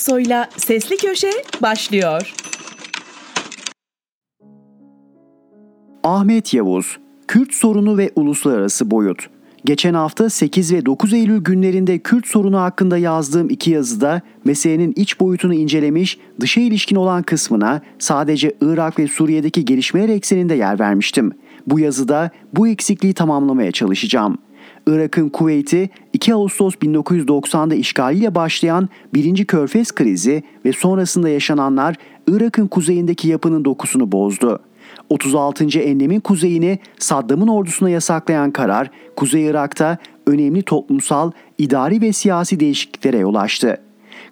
Aksoy'la Sesli Köşe başlıyor. Ahmet Yavuz, Kürt sorunu ve uluslararası boyut. Geçen hafta 8 ve 9 Eylül günlerinde Kürt sorunu hakkında yazdığım iki yazıda meselenin iç boyutunu incelemiş, dışa ilişkin olan kısmına sadece Irak ve Suriye'deki gelişmeler ekseninde yer vermiştim. Bu yazıda bu eksikliği tamamlamaya çalışacağım. Irak'ın Kuveyt'i 2 Ağustos 1990'da işgaliyle başlayan 1. Körfez krizi ve sonrasında yaşananlar Irak'ın kuzeyindeki yapının dokusunu bozdu. 36. enlemin kuzeyini Saddam'ın ordusuna yasaklayan karar, Kuzey Irak'ta önemli toplumsal, idari ve siyasi değişikliklere yol açtı.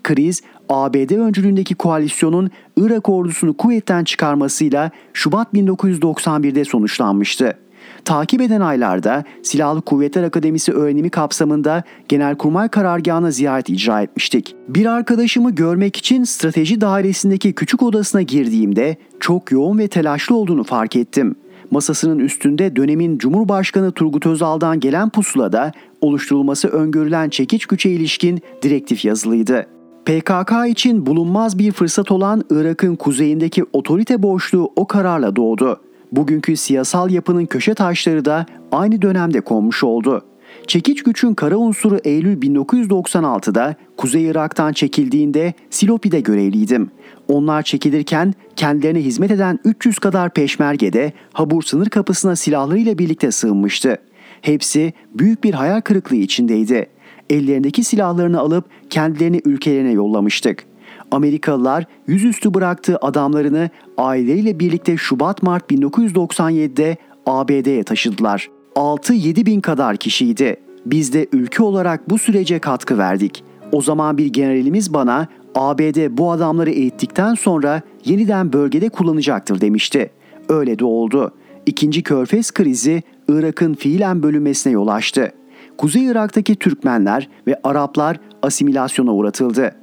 Kriz, ABD öncülüğündeki koalisyonun Irak ordusunu kuvvetten çıkarmasıyla Şubat 1991'de sonuçlanmıştı. Takip eden aylarda Silahlı Kuvvetler Akademisi öğrenimi kapsamında Genelkurmay Karargahı'na ziyaret icra etmiştik. Bir arkadaşımı görmek için strateji dairesindeki küçük odasına girdiğimde çok yoğun ve telaşlı olduğunu fark ettim. Masasının üstünde dönemin Cumhurbaşkanı Turgut Özal'dan gelen pusulada oluşturulması öngörülen çekiç güce ilişkin direktif yazılıydı. PKK için bulunmaz bir fırsat olan Irak'ın kuzeyindeki otorite boşluğu o kararla doğdu. Bugünkü siyasal yapının köşe taşları da aynı dönemde konmuş oldu. Çekiç güçün kara unsuru Eylül 1996'da Kuzey Irak'tan çekildiğinde Silopi'de görevliydim. Onlar çekilirken kendilerine hizmet eden 300 kadar peşmergede Habur sınır kapısına silahlarıyla birlikte sığınmıştı. Hepsi büyük bir hayal kırıklığı içindeydi. Ellerindeki silahlarını alıp kendilerini ülkelerine yollamıştık. Amerikalılar yüzüstü bıraktığı adamlarını aileleriyle birlikte Şubat-Mart 1997'de ABD'ye taşıdılar. 6-7 bin kadar kişiydi. Biz de ülke olarak bu sürece katkı verdik. O zaman bir generalimiz bana ABD bu adamları eğittikten sonra yeniden bölgede kullanacaktır demişti. Öyle de oldu. İkinci Körfez krizi Irak'ın fiilen bölünmesine yol açtı. Kuzey Irak'taki Türkmenler ve Araplar asimilasyona uğratıldı.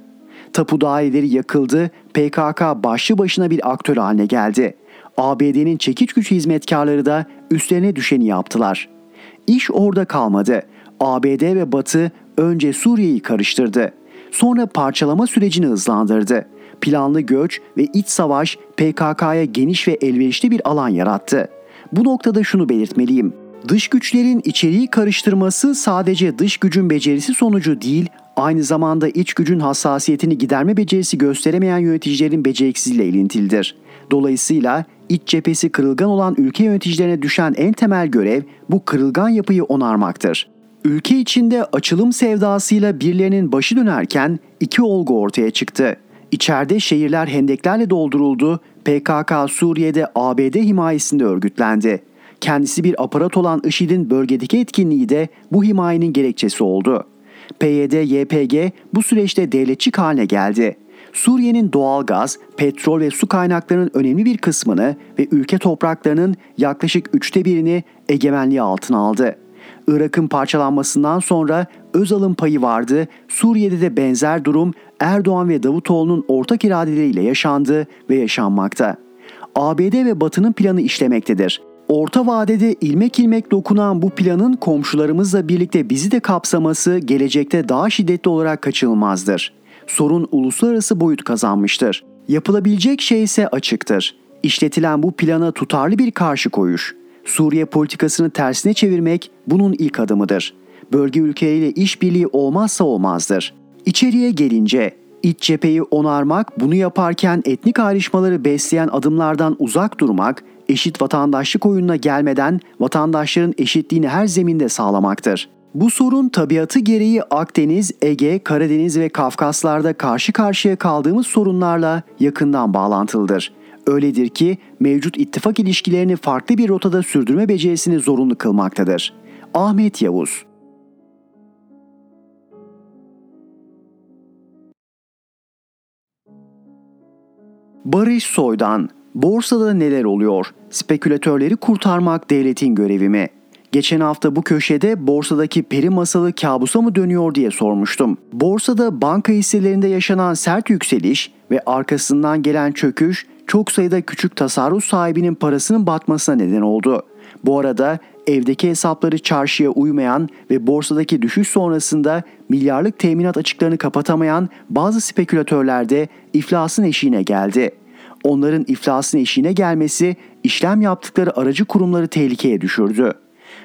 Tapu daireleri yakıldı, PKK başlı başına bir aktör haline geldi. ABD'nin çekiç güç hizmetkarları da üstlerine düşeni yaptılar. İş orada kalmadı. ABD ve Batı önce Suriye'yi karıştırdı. Sonra parçalama sürecini hızlandırdı. Planlı göç ve iç savaş PKK'ya geniş ve elverişli bir alan yarattı. Bu noktada şunu belirtmeliyim. Dış güçlerin içeriği karıştırması sadece dış gücün becerisi sonucu değil, aynı zamanda iç gücün hassasiyetini giderme becerisi gösteremeyen yöneticilerin beceriksizliğiyle ilintilidir. Dolayısıyla iç cephesi kırılgan olan ülke yöneticilerine düşen en temel görev bu kırılgan yapıyı onarmaktır. Ülke içinde açılım sevdasıyla birilerinin başı dönerken iki olgu ortaya çıktı. İçeride şehirler hendeklerle dolduruldu, PKK Suriye'de ABD himayesinde örgütlendi. Kendisi bir aparat olan IŞİD'in bölgedeki etkinliği de bu himayenin gerekçesi oldu. PYD-YPG bu süreçte devletçik haline geldi. Suriye'nin doğal gaz, petrol ve su kaynaklarının önemli bir kısmını ve ülke topraklarının yaklaşık üçte birini egemenliği altına aldı. Irak'ın parçalanmasından sonra Özal'ın payı vardı, Suriye'de de benzer durum Erdoğan ve Davutoğlu'nun ortak iradeleriyle yaşandı ve yaşanmakta. ABD ve Batı'nın planı işlemektedir. Orta vadede ilmek ilmek dokunan bu planın komşularımızla birlikte bizi de kapsaması gelecekte daha şiddetli olarak kaçınılmazdır. Sorun uluslararası boyut kazanmıştır. Yapılabilecek şey ise açıktır. İşletilen bu plana tutarlı bir karşı koyuş. Suriye politikasını tersine çevirmek bunun ilk adımıdır. Bölge ülkeleriyle işbirliği olmazsa olmazdır. İçeriye gelince iç cepheyi onarmak, bunu yaparken etnik ayrışmaları besleyen adımlardan uzak durmak, eşit vatandaşlık oyununa gelmeden vatandaşların eşitliğini her zeminde sağlamaktır. Bu sorun tabiatı gereği Akdeniz, Ege, Karadeniz ve Kafkaslar'da karşı karşıya kaldığımız sorunlarla yakından bağlantılıdır. Öyledir ki mevcut ittifak ilişkilerini farklı bir rotada sürdürme becerisini zorunlu kılmaktadır. Ahmet Yavuz Barış Soydan Borsada neler oluyor? Spekülatörleri kurtarmak devletin görevi mi? Geçen hafta bu köşede borsadaki peri masalı kabusa mı dönüyor diye sormuştum. Borsada banka hisselerinde yaşanan sert yükseliş ve arkasından gelen çöküş çok sayıda küçük tasarruf sahibinin parasının batmasına neden oldu. Bu arada evdeki hesapları çarşıya uymayan ve borsadaki düşüş sonrasında milyarlık teminat açıklarını kapatamayan bazı spekülatörler de iflasın eşiğine geldi. Onların iflasın eşiğine gelmesi işlem yaptıkları aracı kurumları tehlikeye düşürdü.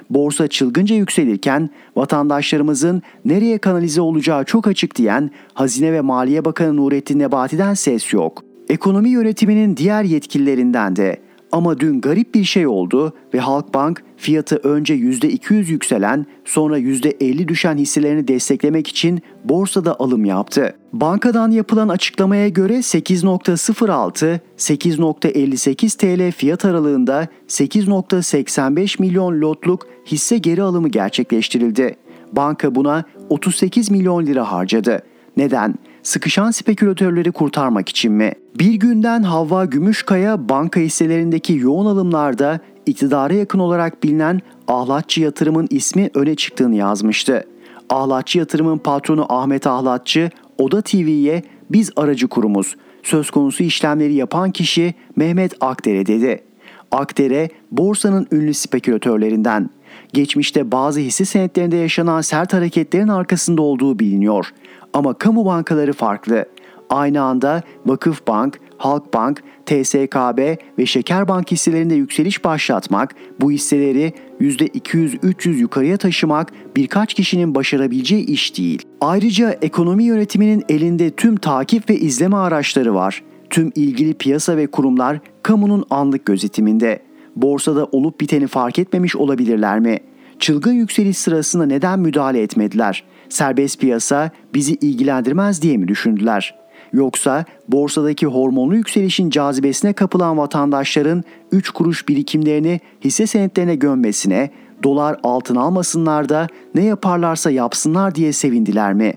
Borsa çılgınca yükselirken vatandaşlarımızın nereye kanalize olacağı çok açık diyen Hazine ve Maliye Bakanı Nurettin Nebati'den ses yok. Ekonomi yönetiminin diğer yetkililerinden de ama dün garip bir şey oldu ve Halkbank fiyatı önce %200 yükselen sonra %50 düşen hisselerini desteklemek için borsada alım yaptı. Bankadan yapılan açıklamaya göre 8.06-8.58 TL fiyat aralığında 8.85 milyon lotluk hisse geri alımı gerçekleştirildi. Banka buna 38 milyon lira harcadı. Neden? Sıkışan spekülatörleri kurtarmak için mi? Bir günden Havva Gümüşkaya banka hisselerindeki yoğun alımlarda iktidara yakın olarak bilinen Ahlatçı Yatırım'ın ismi öne çıktığını yazmıştı. Ahlatçı Yatırım'ın patronu Ahmet Ahlatçı, Oda TV'ye biz aracı kurumuz. Söz konusu işlemleri yapan kişi Mehmet Akdere dedi. Akdere borsanın ünlü spekülatörlerinden. Geçmişte bazı hisse senetlerinde yaşanan sert hareketlerin arkasında olduğu biliniyor. Ama kamu bankaları farklı. Aynı anda Vakıfbank, Halkbank, TSKB ve Şekerbank hisselerinde yükseliş başlatmak, bu hisseleri %200-300 yukarıya taşımak birkaç kişinin başarabileceği iş değil. Ayrıca ekonomi yönetiminin elinde tüm takip ve izleme araçları var. Tüm ilgili piyasa ve kurumlar kamunun anlık gözetiminde. Borsada olup biteni fark etmemiş olabilirler mi? Çılgın yükseliş sırasında neden müdahale etmediler? Serbest piyasa bizi ilgilendirmez diye mi düşündüler? Yoksa borsadaki hormonlu yükselişin cazibesine kapılan vatandaşların 3 kuruş birikimlerini hisse senetlerine gömmesine, dolar altın almasınlar da ne yaparlarsa yapsınlar diye sevindiler mi?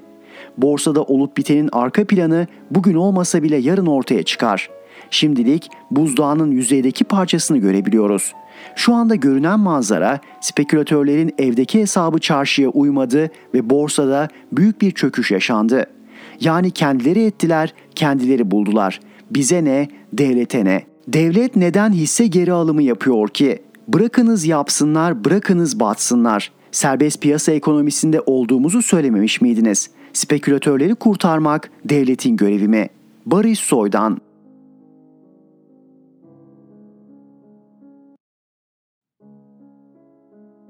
Borsada olup bitenin arka planı bugün olmasa bile yarın ortaya çıkar. Şimdilik buzdağının yüzeydeki parçasını görebiliyoruz. Şu anda görünen manzara spekülatörlerin evdeki hesabı çarşıya uymadı ve borsada büyük bir çöküş yaşandı. Yani kendileri ettiler, kendileri buldular. Bize ne, devlete ne? Devlet neden hisse geri alımı yapıyor ki? Bırakınız yapsınlar, bırakınız batsınlar. Serbest piyasa ekonomisinde olduğumuzu söylememiş miydiniz? Spekülatörleri kurtarmak devletin görevi mi? Barış Soydan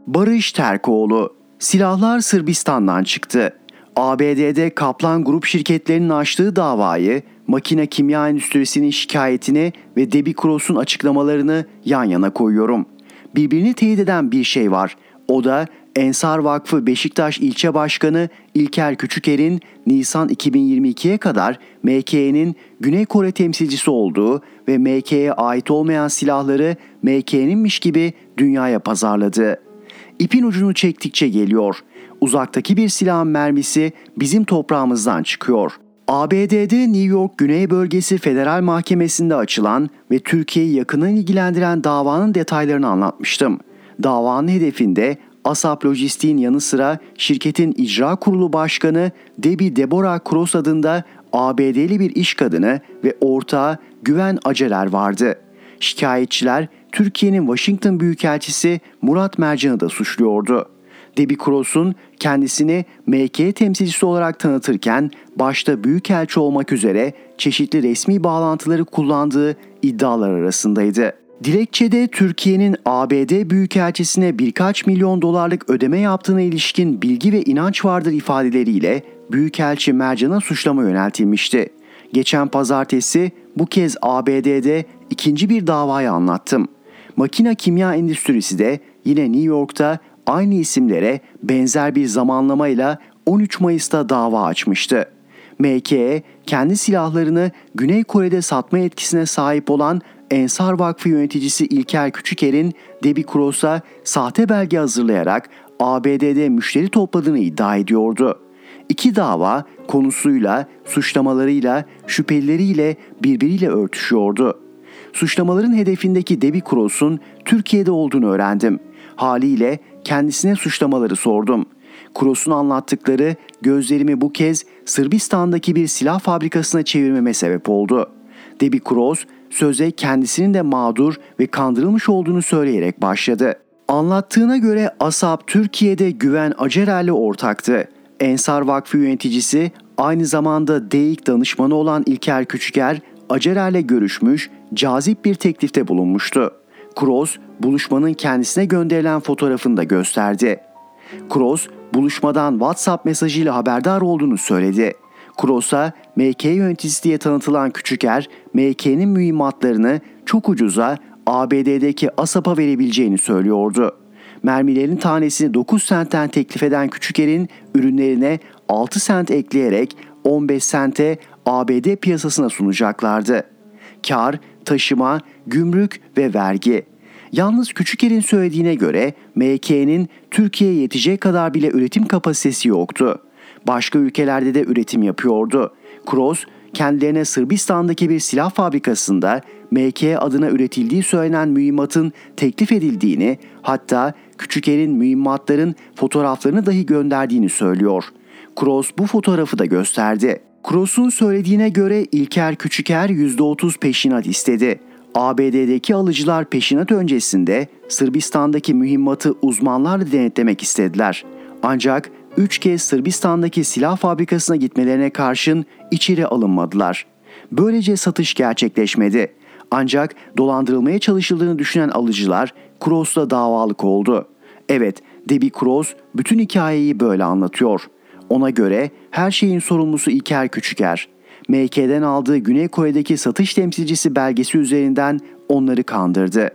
Barış Terkoğlu Silahlar Sırbistan'dan çıktı. ABD'de Kaplan Grup şirketlerinin açtığı davayı, makine kimya endüstrisinin şikayetini ve Debbie Cross'un açıklamalarını yan yana koyuyorum. Birbirini teyit eden bir şey var. O da Ensar Vakfı Beşiktaş İlçe Başkanı İlker Küçüker'in Nisan 2022'ye kadar MK'nin Güney Kore temsilcisi olduğu ve MK'ye ait olmayan silahları MK'ninmiş gibi dünyaya pazarladı. İpin ucunu çektikçe geliyor. Uzaktaki bir silahın mermisi bizim toprağımızdan çıkıyor. ABD'de New York Güney Bölgesi Federal Mahkemesi'nde açılan ve Türkiye'yi yakından ilgilendiren davanın detaylarını anlatmıştım. Davanın hedefinde Asap Lojistik'in yanı sıra şirketin icra kurulu başkanı Debbie Deborah Cross adında ABD'li bir iş kadını ve ortağı Güven Aceler vardı. Şikayetçiler Türkiye'nin Washington Büyükelçisi Murat Mercan'ı da suçluyordu. Debbie Cross'un kendisini MK temsilcisi olarak tanıtırken başta büyükelçi olmak üzere çeşitli resmi bağlantıları kullandığı iddialar arasındaydı. Dilekçede Türkiye'nin ABD Büyükelçisine birkaç milyon dolarlık ödeme yaptığına ilişkin bilgi ve inanç vardır ifadeleriyle Büyükelçi Mercan'a suçlama yöneltilmişti. Geçen pazartesi bu kez ABD'de ikinci bir davayı anlattım. Makina kimya endüstrisi de yine New York'ta aynı isimlere benzer bir zamanlamayla 13 Mayıs'ta dava açmıştı. MKE kendi silahlarını Güney Kore'de satma etkisine sahip olan Ensar Vakfı yöneticisi İlker Küçüker'in Debbie Cross'a sahte belge hazırlayarak ABD'de müşteri topladığını iddia ediyordu. İki dava konusuyla, suçlamalarıyla, şüphelileriyle birbiriyle örtüşüyordu. Suçlamaların hedefindeki Debbie Cross'un Türkiye'de olduğunu öğrendim. Haliyle kendisine suçlamaları sordum. Cross'un anlattıkları gözlerimi bu kez Sırbistan'daki bir silah fabrikasına çevirmeme sebep oldu. Debbie Cross söze kendisinin de mağdur ve kandırılmış olduğunu söyleyerek başladı. Anlattığına göre Asap Türkiye'de Güven Acerer'le ortaktı. Ensar Vakfı yöneticisi aynı zamanda DEİK danışmanı olan İlker Küçüker Acerer'le görüşmüş, cazip bir teklifte bulunmuştu. Kroos buluşmanın kendisine gönderilen fotoğrafını da gösterdi. Kroos buluşmadan WhatsApp mesajıyla haberdar olduğunu söyledi. Kroos'a MK yöneticisi diye tanıtılan Küçüker, MK'nin mühimmatlarını çok ucuza ABD'deki ASAP'a verebileceğini söylüyordu. Mermilerin tanesini 9 sentten teklif eden Küçüker'in ürünlerine 6 sent ekleyerek 15 sente ABD piyasasına sunacaklardı. Kar, taşıma, gümrük ve vergi. Yalnız Küçüker'in söylediğine göre MK'nin Türkiye'ye yetecek kadar bile üretim kapasitesi yoktu. Başka ülkelerde de üretim yapıyordu. Kroos kendilerine Sırbistan'daki bir silah fabrikasında MK adına üretildiği söylenen mühimmatın teklif edildiğini hatta Küçüker'in mühimmatların fotoğraflarını dahi gönderdiğini söylüyor. Kroos bu fotoğrafı da gösterdi. Kroos'un söylediğine göre İlker Küçüker %30 peşinat istedi. ABD'deki alıcılar peşinat öncesinde Sırbistan'daki mühimmatı uzmanlarla denetlemek istediler. Ancak 3 kez Sırbistan'daki silah fabrikasına gitmelerine karşın içeri alınmadılar. Böylece satış gerçekleşmedi. Ancak dolandırılmaya çalışıldığını düşünen alıcılar Kroos'la davalık oldu. Evet, Debbie Kroos bütün hikayeyi böyle anlatıyor. Ona göre her şeyin sorumlusu İlker Küçüker. MK'den aldığı Güney Kore'deki satış temsilcisi belgesi üzerinden onları kandırdı.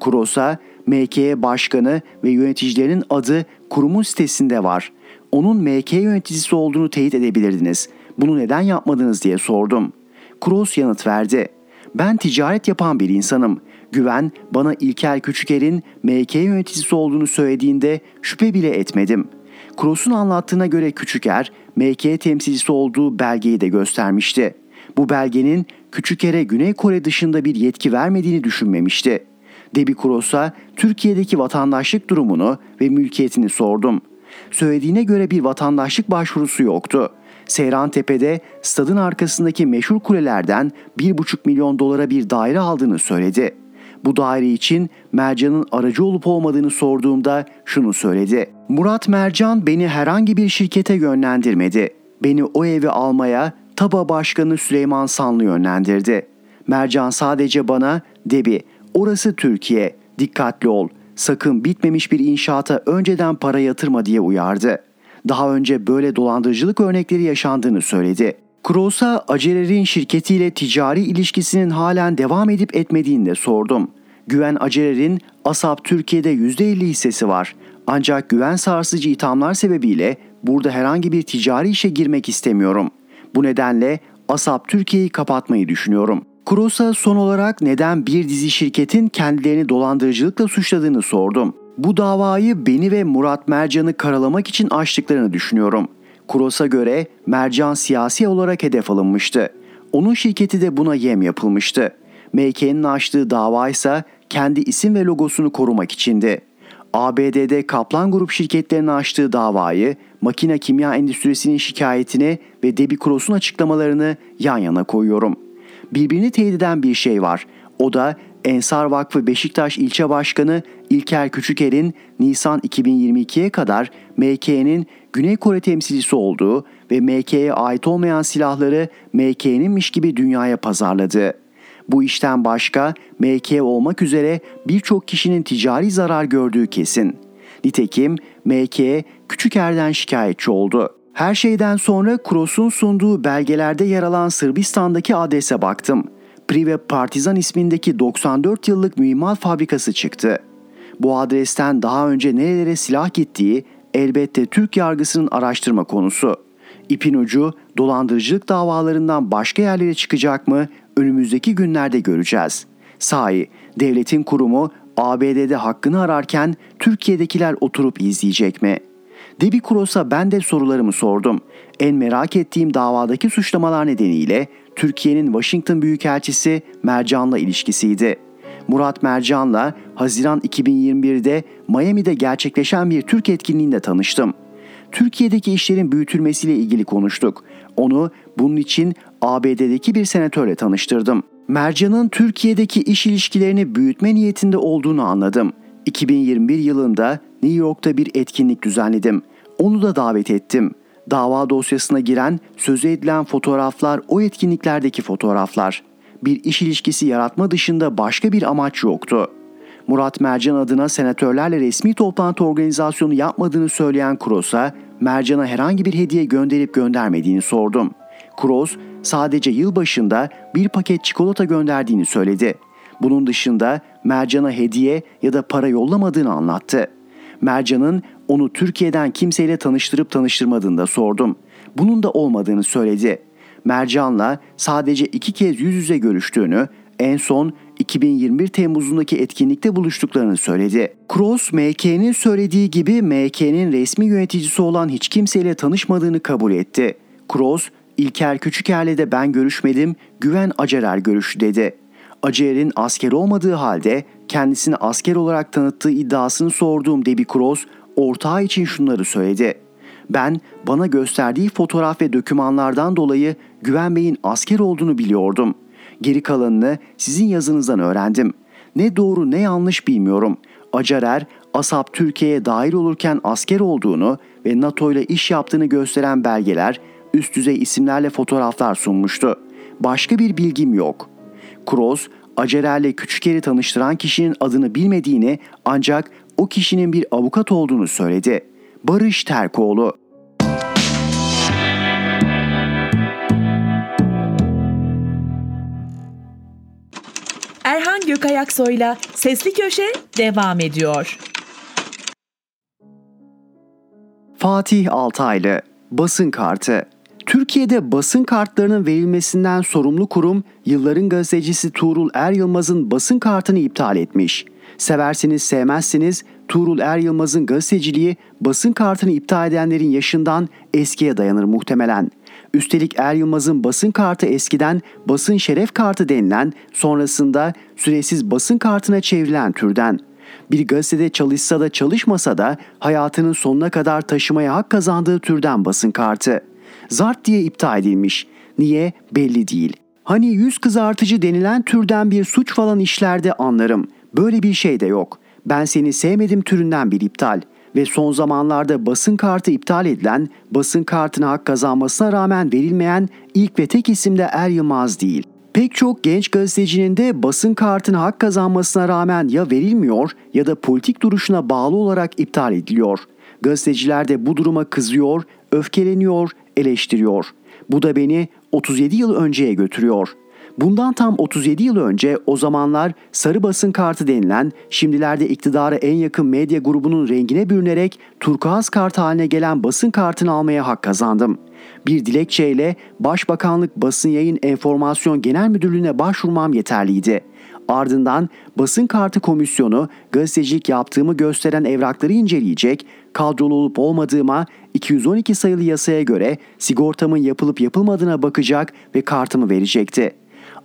Kroos'a MK başkanı ve yöneticilerinin adı kurumun sitesinde var. Onun MK yöneticisi olduğunu teyit edebilirdiniz. Bunu neden yapmadınız diye sordum. Kroos yanıt verdi. Ben ticaret yapan bir insanım. Güven bana İlker Küçüker'in MK yöneticisi olduğunu söylediğinde şüphe bile etmedim. Kroos'un anlattığına göre Küçüker, MK temsilcisi olduğu belgeyi de göstermişti. Bu belgenin Küçüker'e Güney Kore dışında bir yetki vermediğini düşünmemişti. Debbie Kroos'a Türkiye'deki vatandaşlık durumunu ve mülkiyetini sordum. Söylediğine göre bir vatandaşlık başvurusu yoktu. Seyran Tepe'de stadın arkasındaki meşhur kulelerden 1,5 milyon dolara bir daire aldığını söyledi. Bu daire için Mercan'ın aracı olup olmadığını sorduğumda şunu söyledi. Murat Mercan beni herhangi bir şirkete yönlendirmedi. Beni o evi almaya TABA Başkanı Süleyman Sanlı yönlendirdi. Mercan sadece bana Debi orası Türkiye dikkatli ol sakın bitmemiş bir inşaata önceden para yatırma diye uyardı. Daha önce böyle dolandırıcılık örnekleri yaşandığını söyledi. Kroos'a Acerer'in şirketiyle ticari ilişkisinin halen devam edip etmediğini de sordum. Güven Acerer'in ASAP Türkiye'de %50 hissesi var. Ancak güven sarsıcı ithamlar sebebiyle burada herhangi bir ticari işe girmek istemiyorum. Bu nedenle ASAP Türkiye'yi kapatmayı düşünüyorum. Kroos'a son olarak neden bir dizi şirketin kendilerini dolandırıcılıkla suçladığını sordum. Bu davayı beni ve Murat Mercan'ı karalamak için açtıklarını düşünüyorum. Kuros'a göre Mercan siyasi olarak hedef alınmıştı. Onun şirketi de buna yem yapılmıştı. MK'nin açtığı dava ise kendi isim ve logosunu korumak içindi. ABD'de Kaplan Grup şirketlerinin açtığı davayı, makine kimya endüstrisinin şikayetini ve Debbie Cross'un açıklamalarını yan yana koyuyorum. Birbirini teyit eden bir şey var. O da Ensar Vakfı Beşiktaş İlçe Başkanı İlker Küçüker'in Nisan 2022'ye kadar MK'nin Güney Kore temsilcisi olduğu ve MK'ye ait olmayan silahları MK'ninmiş gibi dünyaya pazarladı. Bu işten başka MK olmak üzere birçok kişinin ticari zarar gördüğü kesin. Nitekim MK Küçüker'den şikayetçi oldu. Her şeyden sonra Kroos'un sunduğu belgelerde yer alan Sırbistan'daki adrese baktım. Prive Partizan ismindeki 94 yıllık mühimmat fabrikası çıktı. Bu adresten daha önce nerelere silah gittiği elbette Türk yargısının araştırma konusu. İpin ucu dolandırıcılık davalarından başka yerlere çıkacak mı önümüzdeki günlerde göreceğiz. Sahi devletin kurumu ABD'de hakkını ararken Türkiye'dekiler oturup izleyecek mi? Debbie Cross'a ben de sorularımı sordum. En merak ettiğim davadaki suçlamalar nedeniyle Türkiye'nin Washington Büyükelçisi Mercan'la ilişkisiydi. Murat Mercan'la Haziran 2021'de Miami'de gerçekleşen bir Türk etkinliğinde tanıştım. Türkiye'deki işlerin büyütülmesiyle ilgili konuştuk. Onu bunun için ABD'deki bir senatörle tanıştırdım. Mercan'ın Türkiye'deki iş ilişkilerini büyütme niyetinde olduğunu anladım. 2021 yılında New York'ta bir etkinlik düzenledim. Onu da davet ettim. Dava dosyasına giren, sözü edilen fotoğraflar o etkinliklerdeki fotoğraflar. Bir iş ilişkisi yaratma dışında başka bir amaç yoktu. Murat Mercan adına senatörlerle resmi toplantı organizasyonu yapmadığını söyleyen Kuros'a Mercan'a herhangi bir hediye gönderip göndermediğini sordum. Kuros sadece yılbaşında bir paket çikolata gönderdiğini söyledi. Bunun dışında Mercan'a hediye ya da para yollamadığını anlattı. Mercan'ın onu Türkiye'den kimseyle tanıştırıp tanıştırmadığını sordum. Bunun da olmadığını söyledi. Mercan'la sadece iki kez yüz yüze görüştüğünü, en son 2021 Temmuz'undaki etkinlikte buluştuklarını söyledi. Cross, MK'nin söylediği gibi MK'nin resmi yöneticisi olan hiç kimseyle tanışmadığını kabul etti. Cross, İlker Küçüker'le de ben görüşmedim, Güven Acerer görüştü dedi. Acerer'in asker olmadığı halde kendisini asker olarak tanıttığı iddiasını sorduğum Debbie Cross, ortağı için şunları söyledi. Ben bana gösterdiği fotoğraf ve dokümanlardan dolayı Güven Bey'in asker olduğunu biliyordum. Geri kalanını sizin yazınızdan öğrendim. Ne doğru ne yanlış bilmiyorum. Acarer, Asap Türkiye'ye dahil olurken asker olduğunu ve NATO ile iş yaptığını gösteren belgeler, üst düzey isimlerle fotoğraflar sunmuştu. Başka bir bilgim yok. Kroos, Acerer'le Küçüker'i tanıştıran kişinin adını bilmediğini ancak o kişinin bir avukat olduğunu söyledi. Barış Terkoğlu Erhan Gökayaksoy'la Sesli Köşe devam ediyor. Fatih Altaylı Basın Kartı Türkiye'de basın kartlarının verilmesinden sorumlu kurum yılların gazetecisi Tuğrul Er Yılmaz'ın basın kartını iptal etmiş. Seversiniz sevmezsiniz Tuğrul Er Yılmaz'ın gazeteciliği basın kartını iptal edenlerin yaşından eskiye dayanır muhtemelen. Üstelik Er Yılmaz'ın basın kartı eskiden basın şeref kartı denilen sonrasında süresiz basın kartına çevrilen türden. Bir gazetede çalışsa da çalışmasa da hayatının sonuna kadar taşımaya hak kazandığı türden basın kartı. Zart diye iptal edilmiş. Niye? Belli değil. Hani yüz kızartıcı denilen türden bir suç falan işlerde anlarım. Böyle bir şey de yok. Ben seni sevmedim türünden bir iptal ve son zamanlarda basın kartı iptal edilen, basın kartına hak kazanmasına rağmen verilmeyen ilk ve tek isim de Er Yılmaz değil. Pek çok genç gazetecinin de basın kartına hak kazanmasına rağmen ya verilmiyor ya da politik duruşuna bağlı olarak iptal ediliyor. Gazeteciler de bu duruma kızıyor, öfkeleniyor, eleştiriyor. Bu da beni 37 yıl önceye götürüyor. Bundan tam 37 yıl önce o zamanlar sarı basın kartı denilen şimdilerde iktidara en yakın medya grubunun rengine bürünerek turkuaz kart haline gelen basın kartını almaya hak kazandım. Bir dilekçeyle Başbakanlık Basın Yayın Enformasyon Genel Müdürlüğü'ne başvurmam yeterliydi. Ardından basın kartı komisyonu gazetecilik yaptığımı gösteren evrakları inceleyecek, kadrolu olup olmadığıma 212 sayılı yasaya göre sigortamın yapılıp yapılmadığına bakacak ve kartımı verecekti.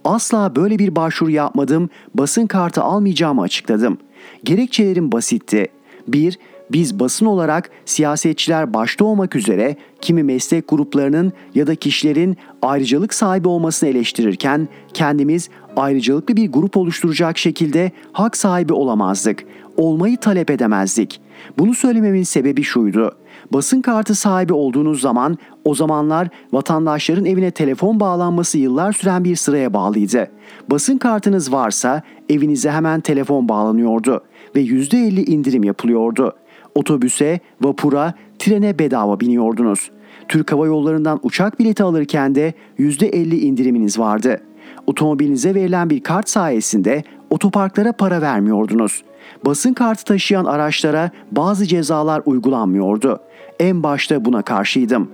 Asla böyle bir başvuru yapmadım, basın kartı almayacağımı açıkladım. Gerekçelerim basitti. 1. Biz basın olarak siyasetçiler başta olmak üzere kimi meslek gruplarının ya da kişilerin ayrıcalık sahibi olmasını eleştirirken kendimiz ayrıcalıklı bir grup oluşturacak şekilde hak sahibi olamazdık. Olmayı talep edemezdik. Bunu söylememin sebebi şuydu. Basın kartı sahibi olduğunuz zaman o zamanlar vatandaşların evine telefon bağlanması yıllar süren bir sıraya bağlıydı. Basın kartınız varsa evinize hemen telefon bağlanıyordu ve %50 indirim yapılıyordu. Otobüse, vapura, trene bedava biniyordunuz. Türk Hava Yolları'ndan uçak bileti alırken de %50 indiriminiz vardı. Otomobilinize verilen bir kart sayesinde otoparklara para vermiyordunuz. Basın kartı taşıyan araçlara bazı cezalar uygulanmıyordu. En başta buna karşıydım.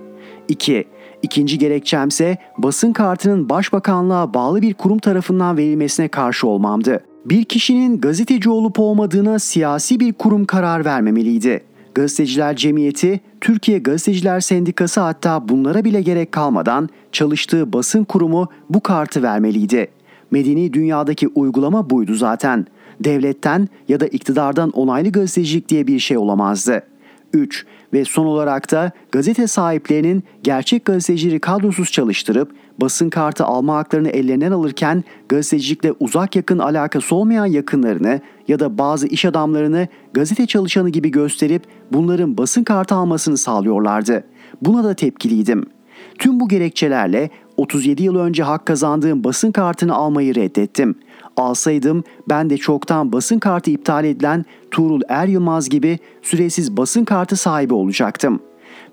2. İkinci gerekçemse basın kartının başbakanlığa bağlı bir kurum tarafından verilmesine karşı olmamdı. Bir kişinin gazeteci olup olmadığına siyasi bir kurum karar vermemeliydi. Gazeteciler Cemiyeti, Türkiye Gazeteciler Sendikası hatta bunlara bile gerek kalmadan çalıştığı basın kurumu bu kartı vermeliydi. Medeni dünyadaki uygulama buydu zaten. Devletten ya da iktidardan onaylı gazetecilik diye bir şey olamazdı. 3. Ve son olarak da gazete sahiplerinin gerçek gazetecileri kadrosuz çalıştırıp basın kartı alma haklarını ellerinden alırken gazetecilikle uzak yakın alakası olmayan yakınlarını ya da bazı iş adamlarını gazete çalışanı gibi gösterip bunların basın kartı almasını sağlıyorlardı. Buna da tepkiliydim. Tüm bu gerekçelerle 37 yıl önce hak kazandığım basın kartını almayı reddettim. Alsaydım ben de çoktan basın kartı iptal edilen Tuğrul Er Yılmaz gibi süresiz basın kartı sahibi olacaktım.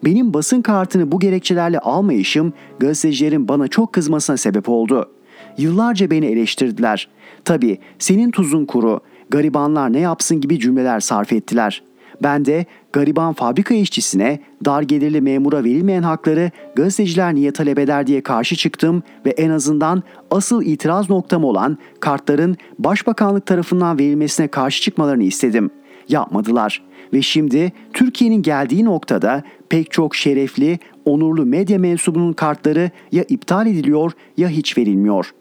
Benim basın kartını bu gerekçelerle almayışım gazetecilerin bana çok kızmasına sebep oldu. Yıllarca beni eleştirdiler. Tabii senin tuzun kuru, garibanlar ne yapsın gibi cümleler sarf ettiler. Ben de gariban fabrika işçisine, dar gelirli memura verilmeyen hakları gazeteciler niye talep eder diye karşı çıktım ve en azından asıl itiraz noktam olan kartların başbakanlık tarafından verilmesine karşı çıkmalarını istedim. Yapmadılar ve şimdi Türkiye'nin geldiği noktada pek çok şerefli, onurlu medya mensubunun kartları ya iptal ediliyor ya hiç verilmiyor.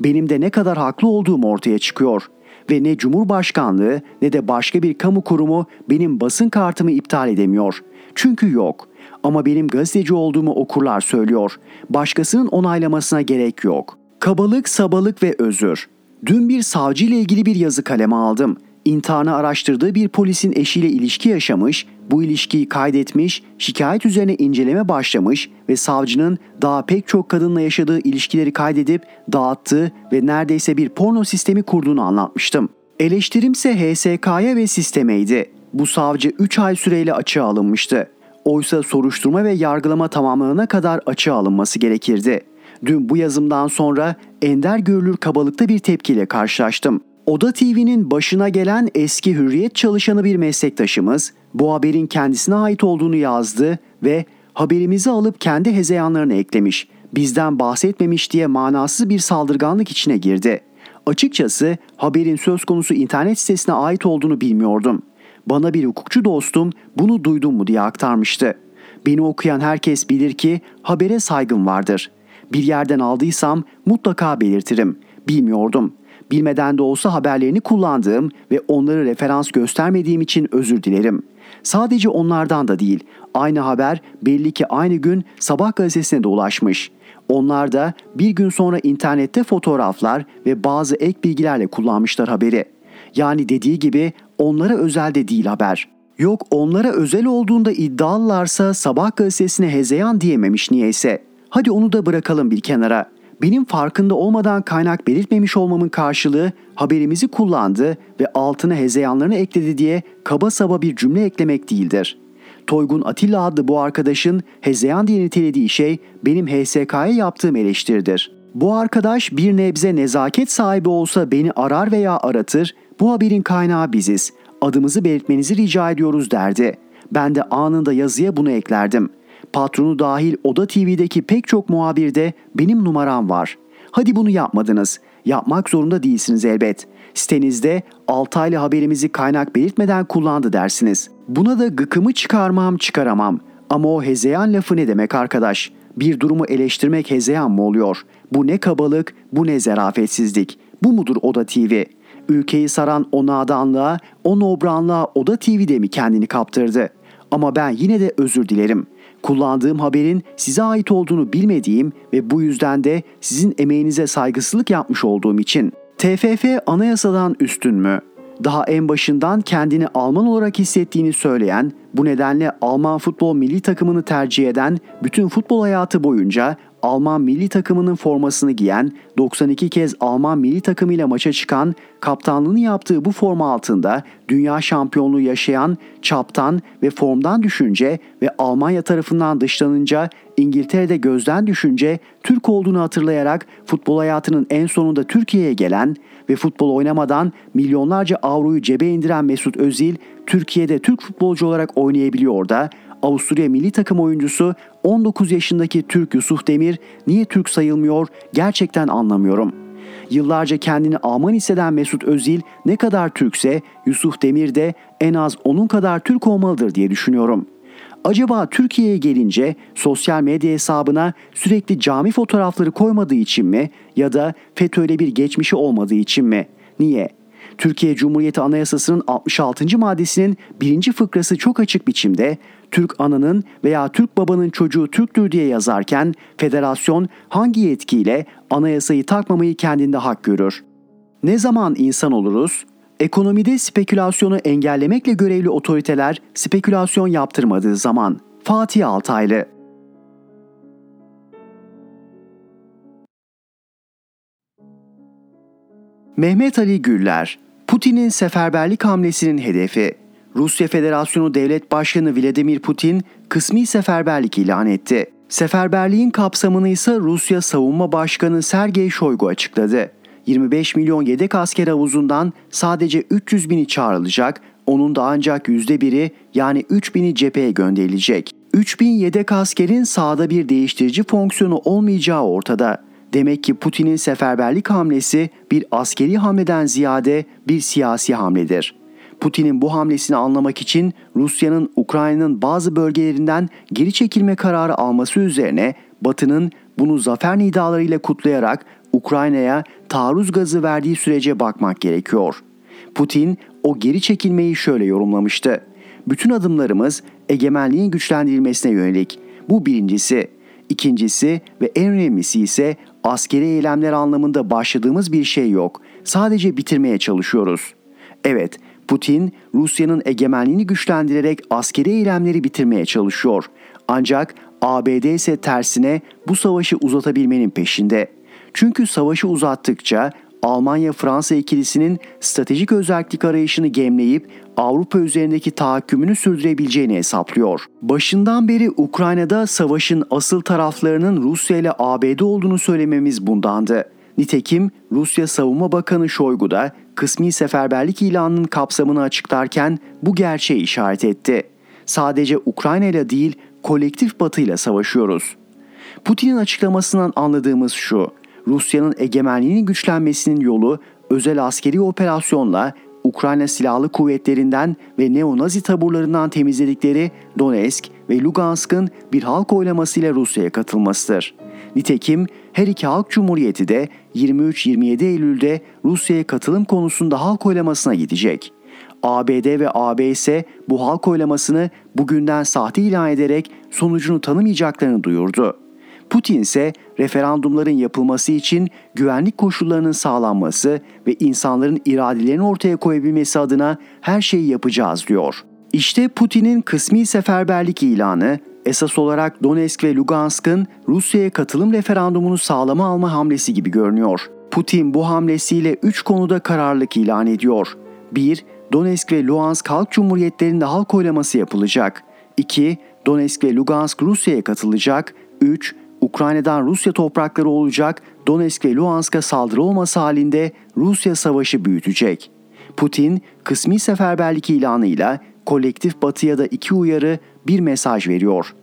Benim de ne kadar haklı olduğum ortaya çıkıyor ve ne Cumhurbaşkanlığı ne de başka bir kamu kurumu benim basın kartımı iptal edemiyor. Çünkü yok. Ama benim gazeteci olduğumu okurlar söylüyor. Başkasının onaylamasına gerek yok. Kabalık, sabalık ve özür. Dün bir savcı ile ilgili bir yazı kaleme aldım. İntiharını araştırdığı bir polisin eşiyle ilişki yaşamış, bu ilişkiyi kaydetmiş, şikayet üzerine inceleme başlamış ve savcının daha pek çok kadınla yaşadığı ilişkileri kaydedip dağıttığı ve neredeyse bir porno sistemi kurduğunu anlatmıştım. Eleştirimse HSK'ya ve sistemeydi. Bu savcı 3 ay süreyle açığa alınmıştı. Oysa soruşturma ve yargılama tamamlanana kadar açığa alınması gerekirdi. Dün bu yazımdan sonra ender görülür kabalıkta bir tepkiyle karşılaştım. Oda TV'nin başına gelen eski hürriyet çalışanı bir meslektaşımız bu haberin kendisine ait olduğunu yazdı ve haberimizi alıp kendi hezeyanlarını eklemiş, bizden bahsetmemiş diye manasız bir saldırganlık içine girdi. Açıkçası haberin söz konusu internet sitesine ait olduğunu bilmiyordum. Bana bir hukukçu dostum bunu duydum mu diye aktarmıştı. Beni okuyan herkes bilir ki habere saygım vardır. Bir yerden aldıysam mutlaka belirtirim. Bilmiyordum. Bilmeden de olsa haberlerini kullandığım ve onları referans göstermediğim için özür dilerim. Sadece onlardan da değil. Aynı haber belli ki aynı gün Sabah gazetesine de ulaşmış. Onlar da bir gün sonra internette fotoğraflar ve bazı ek bilgilerle kullanmışlar haberi. Yani dediği gibi onlara özel de değil haber. Yok onlara özel olduğunda iddialılarsa Sabah gazetesine hezeyan diyememiş niyeyse. Hadi onu da bırakalım bir kenara. Benim farkında olmadan kaynak belirtmemiş olmamın karşılığı haberimizi kullandı ve altına hezeyanlarını ekledi diye kaba saba bir cümle eklemek değildir. Toygun Atilla adlı bu arkadaşın hezeyan diye nitelediği şey benim HSK'ya yaptığım eleştiridir. Bu arkadaş bir nebze nezaket sahibi olsa beni arar veya aratır, bu haberin kaynağı biziz, adımızı belirtmenizi rica ediyoruz derdi. Ben de anında yazıya bunu eklerdim.'' Patronu dahil Oda TV'deki pek çok muhabirde benim numaram var. Hadi bunu yapmadınız. Yapmak zorunda değilsiniz elbet. Sitenizde 6 aylı haberimizi kaynak belirtmeden kullandı dersiniz. Buna da gıkımı çıkarmam çıkaramam. Ama o hezeyan lafı ne demek arkadaş? Bir durumu eleştirmek hezeyan mı oluyor? Bu ne kabalık, bu ne zerafetsizlik. Bu mudur Oda TV? Ülkeyi saran o nadanlığa, o nobranlığa Oda TV'de mi kendini kaptırdı? Ama ben yine de özür dilerim. Kullandığım haberin size ait olduğunu bilmediğim ve bu yüzden de sizin emeğinize saygısızlık yapmış olduğum için. TFF anayasadan üstün mü? Daha en başından kendini Alman olarak hissettiğini söyleyen, bu nedenle Alman futbol milli takımını tercih eden, bütün futbol hayatı boyunca Alman milli takımının formasını giyen, 92 kez Alman milli takımıyla maça çıkan, kaptanlığını yaptığı bu forma altında dünya şampiyonluğu yaşayan, çaptan ve formdan düşünce ve Almanya tarafından dışlanınca İngiltere'de gözden düşünce Türk olduğunu hatırlayarak futbol hayatının en sonunda Türkiye'ye gelen ve futbol oynamadan milyonlarca avroyu cebe indiren Mesut Özil Türkiye'de Türk futbolcu olarak oynayabiliyor da Avusturya milli takım oyuncusu 19 yaşındaki Türk Yusuf Demir niye Türk sayılmıyor gerçekten anlamıyorum. Yıllarca kendini Alman hisseden Mesut Özil ne kadar Türkse Yusuf Demir de en az onun kadar Türk olmalıdır diye düşünüyorum. Acaba Türkiye'ye gelince sosyal medya hesabına sürekli cami fotoğrafları koymadığı için mi ya da FETÖ'yle bir geçmişi olmadığı için mi? Niye? Türkiye Cumhuriyeti Anayasası'nın 66. maddesinin birinci fıkrası çok açık biçimde Türk ananın veya Türk babanın çocuğu Türktür diye yazarken federasyon hangi yetkiyle anayasayı takmamayı kendinde hak görür? Ne zaman insan oluruz? Ekonomide spekülasyonu engellemekle görevli otoriteler spekülasyon yaptırmadığı zaman. Fatih Altaylı Mehmet Ali Güller, Putin'in seferberlik hamlesinin hedefi. Rusya Federasyonu Devlet Başkanı Vladimir Putin kısmi seferberlik ilan etti. Seferberliğin kapsamını ise Rusya Savunma Başkanı Sergey Shoigu açıkladı. 25 milyon yedek asker havuzundan sadece 300 bini çağrılacak, onun da ancak %1'i yani 3 bini cepheye gönderilecek. 3000 yedek askerin sahada bir değiştirici fonksiyonu olmayacağı ortada. Demek ki Putin'in seferberlik hamlesi bir askeri hamleden ziyade bir siyasi hamledir. Putin'in bu hamlesini anlamak için Rusya'nın Ukrayna'nın bazı bölgelerinden geri çekilme kararı alması üzerine Batı'nın bunu zafer nidalarıyla kutlayarak Ukrayna'ya taarruz gazı verdiği sürece bakmak gerekiyor. Putin o geri çekilmeyi şöyle yorumlamıştı. Bütün adımlarımız egemenliğin güçlendirilmesine yönelik. Bu birincisi. İkincisi ve en önemlisi ise askeri eylemler anlamında başladığımız bir şey yok. Sadece bitirmeye çalışıyoruz. Evet, Putin Rusya'nın egemenliğini güçlendirerek askeri eylemleri bitirmeye çalışıyor. Ancak ABD ise tersine bu savaşı uzatabilmenin peşinde. Çünkü savaşı uzattıkça Almanya-Fransa ikilisinin stratejik özellik arayışını gemleyip Avrupa üzerindeki tahakkümünü sürdürebileceğini hesaplıyor. Başından beri Ukrayna'da savaşın asıl taraflarının Rusya ile ABD olduğunu söylememiz bundandı. Nitekim Rusya Savunma Bakanı Şoygu da kısmi seferberlik ilanının kapsamını açıklarken bu gerçeği işaret etti. Sadece Ukrayna ile değil kolektif Batı ile savaşıyoruz. Putin'in açıklamasından anladığımız şu. Rusya'nın egemenliğinin güçlenmesinin yolu özel askeri operasyonla Ukrayna Silahlı Kuvvetlerinden ve neo-Nazi taburlarından temizledikleri Donetsk ve Lugansk'ın bir halk oylamasıyla Rusya'ya katılmasıdır. Nitekim her iki halk cumhuriyeti de 23-27 Eylül'de Rusya'ya katılım konusunda halk oylamasına gidecek. ABD ve AB ise bu halk oylamasını bugünden sahte ilan ederek sonucunu tanımayacaklarını duyurdu. Putin ise referandumların yapılması için güvenlik koşullarının sağlanması ve insanların iradelerini ortaya koyabilmesi adına her şeyi yapacağız diyor. İşte Putin'in kısmi seferberlik ilanı esas olarak Donetsk ve Lugansk'ın Rusya'ya katılım referandumunu sağlama alma hamlesi gibi görünüyor. Putin bu hamlesiyle 3 konuda kararlılık ilan ediyor. 1. Donetsk ve Luhansk Halk Cumhuriyetlerinde halk oylaması yapılacak. 2. Donetsk ve Lugansk Rusya'ya katılacak. 3. Ukrayna'dan Rusya toprakları olacak, Donetsk ve Luhansk'a saldırı olması halinde Rusya savaşı büyütecek. Putin, kısmi seferberlik ilanıyla kolektif batıya da iki uyarı, bir mesaj veriyor.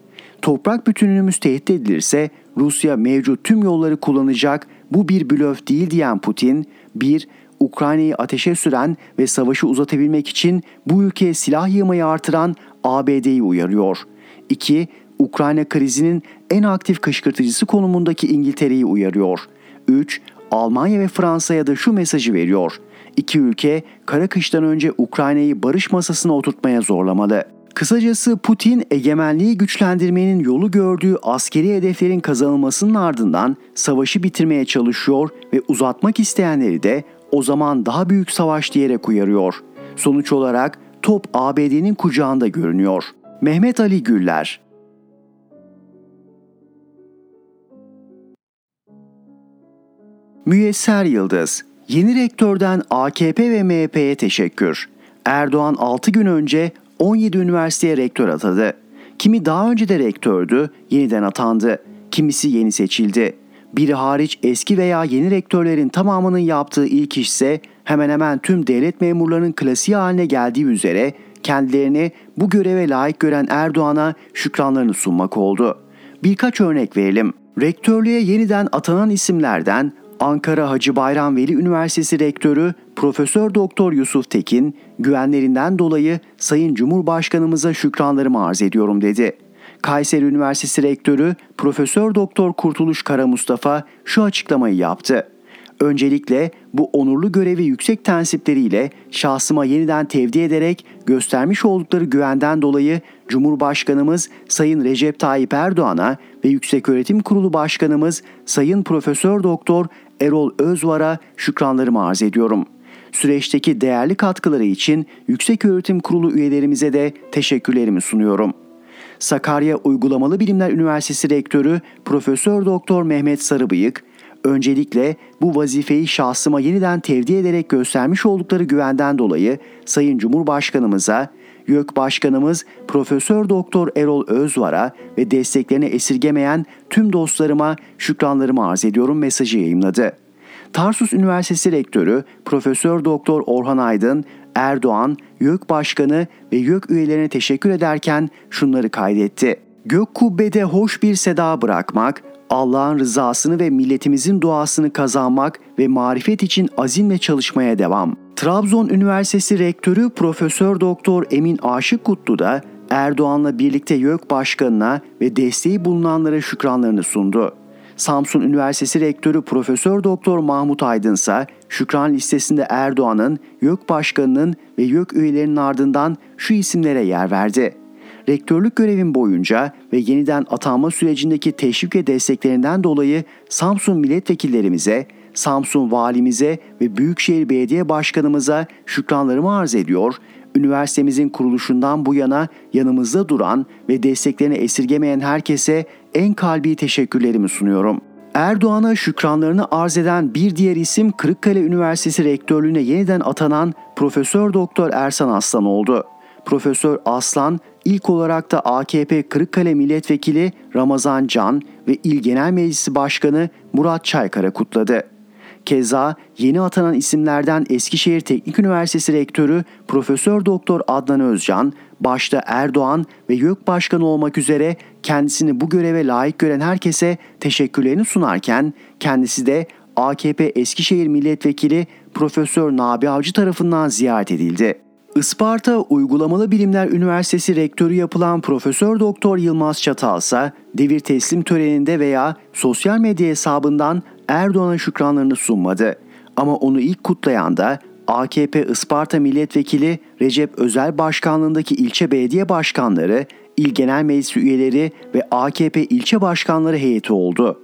Toprak bütünlüğümüz tehdit edilirse Rusya mevcut tüm yolları kullanacak, bu bir blöf değil diyen Putin, bir, Ukrayna'yı ateşe süren ve savaşı uzatabilmek için bu ülkeye silah yığmayı artıran ABD'yi uyarıyor. 2. Ukrayna krizinin en aktif kışkırtıcısı konumundaki İngiltere'yi uyarıyor. 3. Almanya ve Fransa'ya da şu mesajı veriyor. İki ülke kara kıştan önce Ukrayna'yı barış masasına oturtmaya zorlamalı. Kısacası Putin egemenliği güçlendirmenin yolu gördüğü askeri hedeflerin kazanılmasının ardından savaşı bitirmeye çalışıyor ve uzatmak isteyenleri de o zaman daha büyük savaş diyerek uyarıyor. Sonuç olarak top ABD'nin kucağında görünüyor. Mehmet Ali Güller Müyesser Yıldız, yeni rektörden AKP ve MHP'ye teşekkür. Erdoğan 6 gün önce 17 üniversiteye rektör atadı. Kimi daha önce de rektördü, yeniden atandı. Kimisi yeni seçildi. Biri hariç eski veya yeni rektörlerin tamamının yaptığı ilk iş ise hemen hemen tüm devlet memurlarının klasiği haline geldiği üzere kendilerini bu göreve layık gören Erdoğan'a şükranlarını sunmak oldu. Birkaç örnek verelim. Rektörlüğe yeniden atanan isimlerden Ankara Hacı Bayram Veli Üniversitesi Rektörü Profesör Doktor Yusuf Tekin, güvenlerinden dolayı Sayın Cumhurbaşkanımıza şükranlarımı arz ediyorum dedi. Kayseri Üniversitesi Rektörü Profesör Doktor Kurtuluş Kara Mustafa şu açıklamayı yaptı. Öncelikle bu onurlu görevi yüksek tensipleriyle şahsıma yeniden tevdi ederek göstermiş oldukları güvenden dolayı Cumhurbaşkanımız Sayın Recep Tayyip Erdoğan'a ve Yükseköğretim Kurulu Başkanımız Sayın Profesör Doktor Erol Özvar'a şükranlarımı arz ediyorum. Süreçteki değerli katkıları için Yükseköğretim Kurulu üyelerimize de teşekkürlerimi sunuyorum. Sakarya Uygulamalı Bilimler Üniversitesi Rektörü Profesör Doktor Mehmet Sarıbıyık, öncelikle bu vazifeyi şahsıma yeniden tevdi ederek göstermiş oldukları güvenden dolayı Sayın Cumhurbaşkanımıza, YÖK Başkanımız Profesör Doktor Erol Özvar'a ve desteklerini esirgemeyen tüm dostlarıma şükranlarımı arz ediyorum mesajı yayımladı. Tarsus Üniversitesi Rektörü Profesör Doktor Orhan Aydın, Erdoğan, YÖK Başkanı ve YÖK üyelerine teşekkür ederken şunları kaydetti. Gök kubbede hoş bir seda bırakmak, Allah'ın rızasını ve milletimizin duasını kazanmak ve marifet için azimle çalışmaya devam. Trabzon Üniversitesi Rektörü Profesör Doktor Emin Aşık Kutlu da Erdoğan'la birlikte YÖK Başkanı'na ve desteği bulunanlara şükranlarını sundu. Samsun Üniversitesi Rektörü Profesör Doktor Mahmut Aydın ise şükran listesinde Erdoğan'ın, YÖK Başkanı'nın ve YÖK üyelerinin ardından şu isimlere yer verdi. Rektörlük görevim boyunca ve yeniden atanma sürecindeki teşvik ve desteklerinden dolayı Samsun milletvekillerimize, Samsun valimize ve Büyükşehir Belediye Başkanımıza şükranlarımı arz ediyor, üniversitemizin kuruluşundan bu yana yanımızda duran ve desteklerini esirgemeyen herkese en kalbi teşekkürlerimi sunuyorum. Erdoğan'a şükranlarını arz eden bir diğer isim Kırıkkale Üniversitesi Rektörlüğüne yeniden atanan Profesör Doktor Ersan Aslan oldu. Profesör Aslan ilk olarak da AKP Kırıkkale Milletvekili Ramazan Can ve İl Genel Meclisi Başkanı Murat Çaykara kutladı. Keza yeni atanan isimlerden Eskişehir Teknik Üniversitesi Rektörü Profesör Doktor Adnan Özcan, başta Erdoğan ve YÖK Başkanı olmak üzere kendisini bu göreve layık gören herkese teşekkürlerini sunarken kendisi de AKP Eskişehir Milletvekili Profesör Nabi Avcı tarafından ziyaret edildi. Isparta Uygulamalı Bilimler Üniversitesi rektörü yapılan Profesör Doktor Yılmaz Çatal ise devir teslim töreninde veya sosyal medya hesabından Erdoğan'a şükranlarını sunmadı. Ama onu ilk kutlayan da AKP Isparta Milletvekili Recep Özel Başkanlığındaki ilçe belediye başkanları, il genel meclisi üyeleri ve AKP ilçe başkanları heyeti oldu.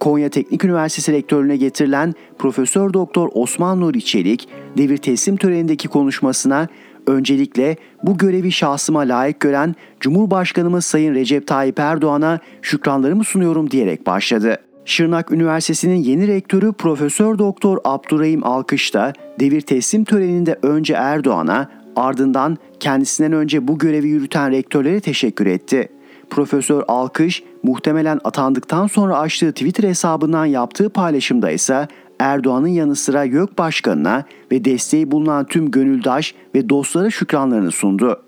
Konya Teknik Üniversitesi rektörlüğüne getirilen Profesör Doktor Osman Nuri Çelik, devir teslim törenindeki konuşmasına öncelikle bu görevi şahsıma layık gören Cumhurbaşkanımız Sayın Recep Tayyip Erdoğan'a şükranlarımı sunuyorum diyerek başladı. Şırnak Üniversitesi'nin yeni rektörü Profesör Doktor Abdurrahim Alkış da devir teslim töreninde önce Erdoğan'a ardından kendisinden önce bu görevi yürüten rektörlere teşekkür etti. Profesör Alkış muhtemelen atandıktan sonra açtığı Twitter hesabından yaptığı paylaşımda ise Erdoğan'ın yanı sıra YÖK Başkanı'na ve desteği bulunan tüm gönüldaş ve dostlara şükranlarını sundu.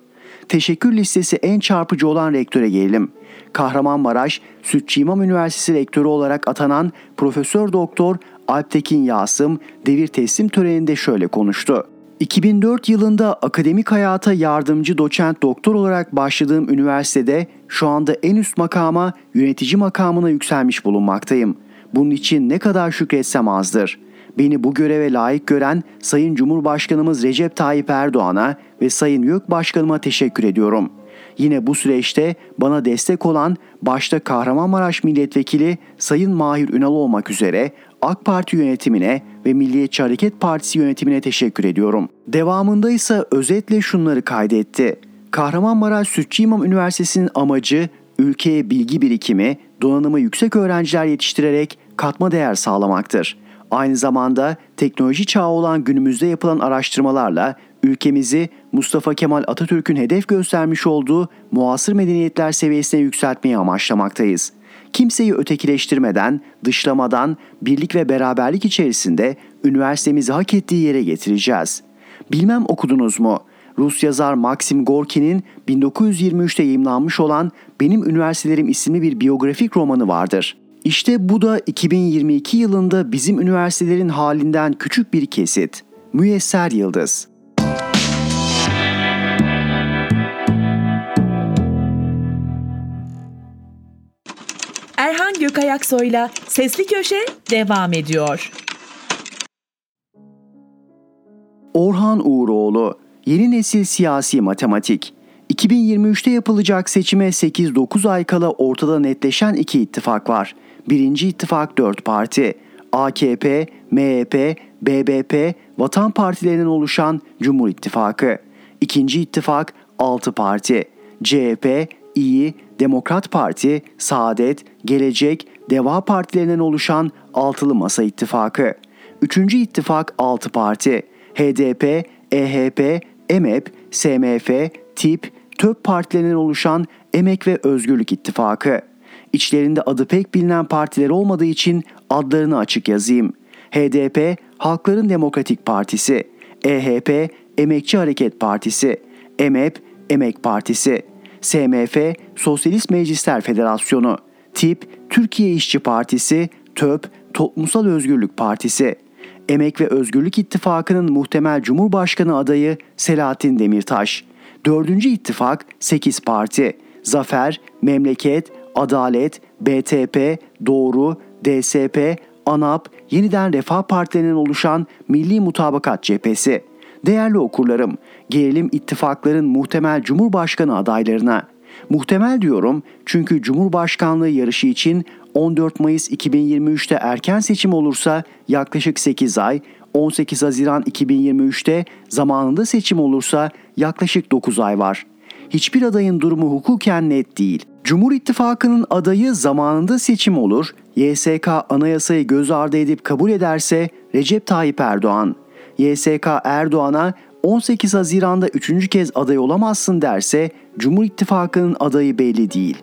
Teşekkür listesi en çarpıcı olan rektöre gelelim. Kahramanmaraş Sütçü İmam Üniversitesi rektörü olarak atanan Profesör Doktor Alptekin Yasım devir teslim töreninde şöyle konuştu. 2004 yılında akademik hayata yardımcı doçent doktor olarak başladığım üniversitede şu anda en üst makama yönetici makamına yükselmiş bulunmaktayım. Bunun için ne kadar şükretsem azdır. Beni bu göreve layık gören Sayın Cumhurbaşkanımız Recep Tayyip Erdoğan'a ve Sayın YÖK Başkanıma teşekkür ediyorum. Yine bu süreçte bana destek olan başta Kahramanmaraş Milletvekili Sayın Mahir Ünal olmak üzere AK Parti yönetimine ve Milliyetçi Hareket Partisi yönetimine teşekkür ediyorum. Devamında ise özetle şunları kaydetti. Kahramanmaraş Sütçü İmam Üniversitesi'nin amacı ülkeye bilgi birikimi, donanımı yüksek öğrenciler yetiştirerek katma değer sağlamaktır. Aynı zamanda teknoloji çağı olan günümüzde yapılan araştırmalarla ülkemizi Mustafa Kemal Atatürk'ün hedef göstermiş olduğu muasır medeniyetler seviyesine yükseltmeyi amaçlamaktayız. Kimseyi ötekileştirmeden, dışlamadan, birlik ve beraberlik içerisinde üniversitemizi hak ettiği yere getireceğiz. Bilmem okudunuz mu? Rus yazar Maxim Gorki'nin 1923'te yayımlanmış olan Benim Üniversitelerim isimli bir biyografik romanı vardır. İşte bu da 2022 yılında bizim üniversitelerin halinden küçük bir kesit. Müyesser Yıldız. Erhan Gökayaksoy'la Sesli Köşe devam ediyor. Orhan Uğuroğlu, Yeni Nesil Siyasi Matematik 2023'te yapılacak seçime 8-9 ay kala ortada netleşen iki ittifak var. Birinci ittifak 4 parti. AKP, MHP, BBP, Vatan Partilerinden oluşan Cumhur İttifakı. İkinci ittifak 6 parti. CHP, İyi, Demokrat Parti, Saadet, Gelecek, Deva Partilerinden oluşan Altılı Masa İttifakı. Üçüncü ittifak 6 parti. HDP, EHP, EMEP, SMF, TİP, TÖP partilerinden oluşan Emek ve Özgürlük İttifakı. İçlerinde adı pek bilinen partiler olmadığı için adlarını açık yazayım. HDP, Halkların Demokratik Partisi, EHP, Emekçi Hareket Partisi, EMEP, Emek Partisi, SMF, Sosyalist Meclisler Federasyonu, TİP, Türkiye İşçi Partisi, TÖP, Toplumsal Özgürlük Partisi. Emek ve Özgürlük İttifakı'nın muhtemel Cumhurbaşkanı adayı Selahattin Demirtaş. Dördüncü ittifak 8 parti. Zafer, Memleket, Adalet, BTP, Doğru, DSP, ANAP, Yeniden Refah Partilerinden oluşan Milli Mutabakat Cephesi. Değerli okurlarım, gelelim ittifakların muhtemel Cumhurbaşkanı adaylarına. Muhtemel diyorum çünkü Cumhurbaşkanlığı yarışı için 14 Mayıs 2023'te erken seçim olursa yaklaşık 8 ay, 18 Haziran 2023'te zamanında seçim olursa yaklaşık 9 ay var. Hiçbir adayın durumu hukuken net değil. Cumhur İttifakı'nın adayı zamanında seçim olur, YSK anayasayı göz ardı edip kabul ederse Recep Tayyip Erdoğan. YSK Erdoğan'a 18 Haziran'da üçüncü kez aday olamazsın derse Cumhur İttifakı'nın adayı belli değil.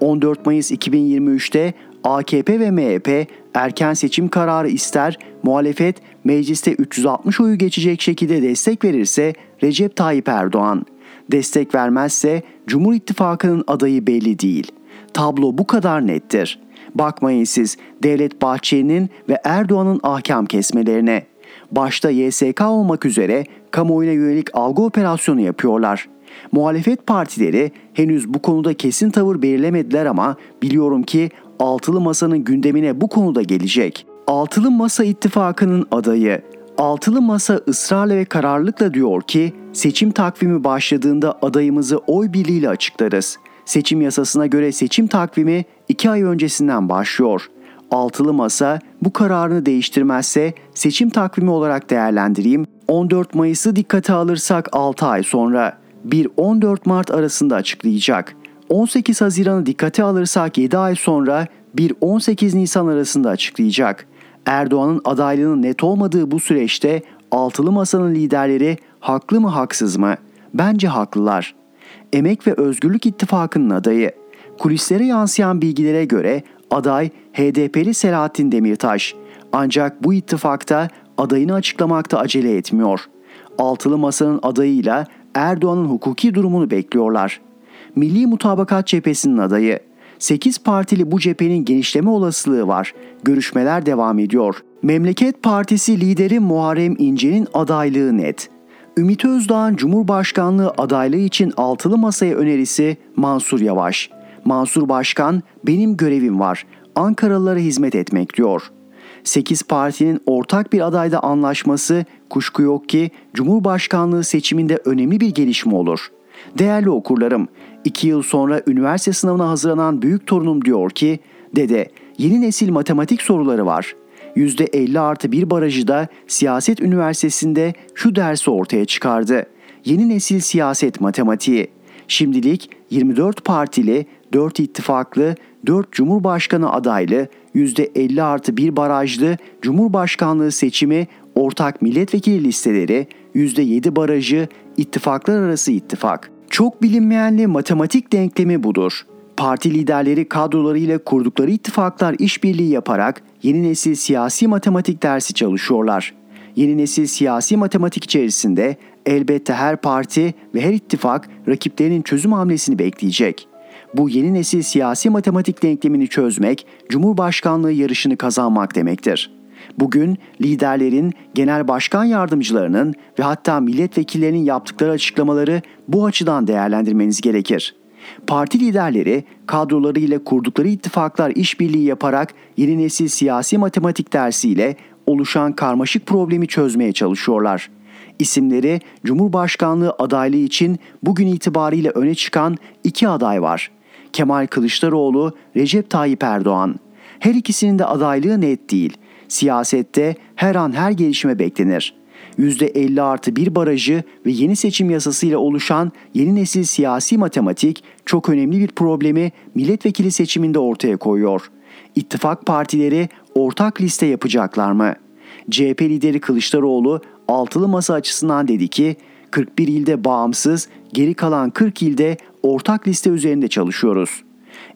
14 Mayıs 2023'te AKP ve MHP erken seçim kararı ister, muhalefet mecliste 360 oyu geçecek şekilde destek verirse Recep Tayyip Erdoğan. Destek vermezse Cumhur İttifakı'nın adayı belli değil. Tablo bu kadar nettir. Bakmayın siz Devlet Bahçeli'nin ve Erdoğan'ın ahkam kesmelerine. Başta YSK olmak üzere kamuoyuna yönelik algı operasyonu yapıyorlar. Muhalefet partileri henüz bu konuda kesin tavır belirlemediler ama biliyorum ki Altılı Masa'nın gündemine bu konuda gelecek. Altılı Masa ittifakının adayı Altılı Masa ısrarla ve kararlılıkla diyor ki seçim takvimi başladığında adayımızı oy birliğiyle açıklarız. Seçim yasasına göre seçim takvimi 2 ay öncesinden başlıyor. Altılı Masa bu kararını değiştirmezse seçim takvimi olarak değerlendireyim. 14 Mayıs'ı dikkate alırsak 6 ay sonra 1-14 Mart arasında açıklayacak. 18 Haziran'ı dikkate alırsak 7 ay sonra 1-18 Nisan arasında açıklayacak. Erdoğan'ın adaylığının net olmadığı bu süreçte altılı masanın liderleri haklı mı haksız mı? Bence haklılar. Emek ve Özgürlük İttifakı'nın adayı. Kulislere yansıyan bilgilere göre aday HDP'li Selahattin Demirtaş. Ancak bu ittifakta adayını açıklamakta acele etmiyor. Altılı Masa'nın adayıyla Erdoğan'ın hukuki durumunu bekliyorlar. Milli Mutabakat Cephesi'nin adayı. 8 partili bu cephenin genişleme olasılığı var. Görüşmeler devam ediyor. Memleket Partisi lideri Muharrem İnce'nin adaylığı net. Ümit Özdağ'ın Cumhurbaşkanlığı adaylığı için altılı masaya önerisi Mansur Yavaş. Mansur Başkan benim görevim var. Ankaralılara hizmet etmek diyor. 8 partinin ortak bir adayda anlaşması kuşku yok ki Cumhurbaşkanlığı seçiminde önemli bir gelişme olur. Değerli okurlarım, 2 yıl sonra üniversite sınavına hazırlanan büyük torunum diyor ki, dede yeni nesil matematik soruları var. %50 artı bir barajı da siyaset üniversitesinde şu dersi ortaya çıkardı. Yeni nesil siyaset matematiği. Şimdilik 24 partili, 4 ittifaklı, 4 cumhurbaşkanı adaylı, %50 artı bir barajlı cumhurbaşkanlığı seçimi ortak milletvekili listeleri, %7 barajı, ittifaklar arası ittifak. Çok bilinmeyenli matematik denklemi budur. Parti liderleri kadrolarıyla kurdukları ittifaklar işbirliği yaparak yeni nesil siyasi matematik dersi çalışıyorlar. Yeni nesil siyasi matematik içerisinde elbette her parti ve her ittifak rakiplerinin çözüm hamlesini bekleyecek. Bu yeni nesil siyasi matematik denklemini çözmek, Cumhurbaşkanlığı yarışını kazanmak demektir. Bugün liderlerin, genel başkan yardımcılarının ve hatta milletvekillerinin yaptıkları açıklamaları bu açıdan değerlendirmeniz gerekir. Parti liderleri kadrolarıyla kurdukları ittifaklar işbirliği yaparak yeni nesil siyasi matematik dersiyle oluşan karmaşık problemi çözmeye çalışıyorlar. İsimleri Cumhurbaşkanlığı adaylığı için bugün itibariyle öne çıkan iki aday var. Kemal Kılıçdaroğlu, Recep Tayyip Erdoğan. Her ikisinin de adaylığı net değil. Siyasette her an her gelişme beklenir. %50 artı bir barajı ve yeni seçim yasasıyla oluşan yeni nesil siyasi matematik çok önemli bir problemi milletvekili seçiminde ortaya koyuyor. İttifak partileri ortak liste yapacaklar mı? CHP lideri Kılıçdaroğlu altılı masa açısından dedi ki 41 ilde bağımsız, geri kalan 40 ilde ortak liste üzerinde çalışıyoruz.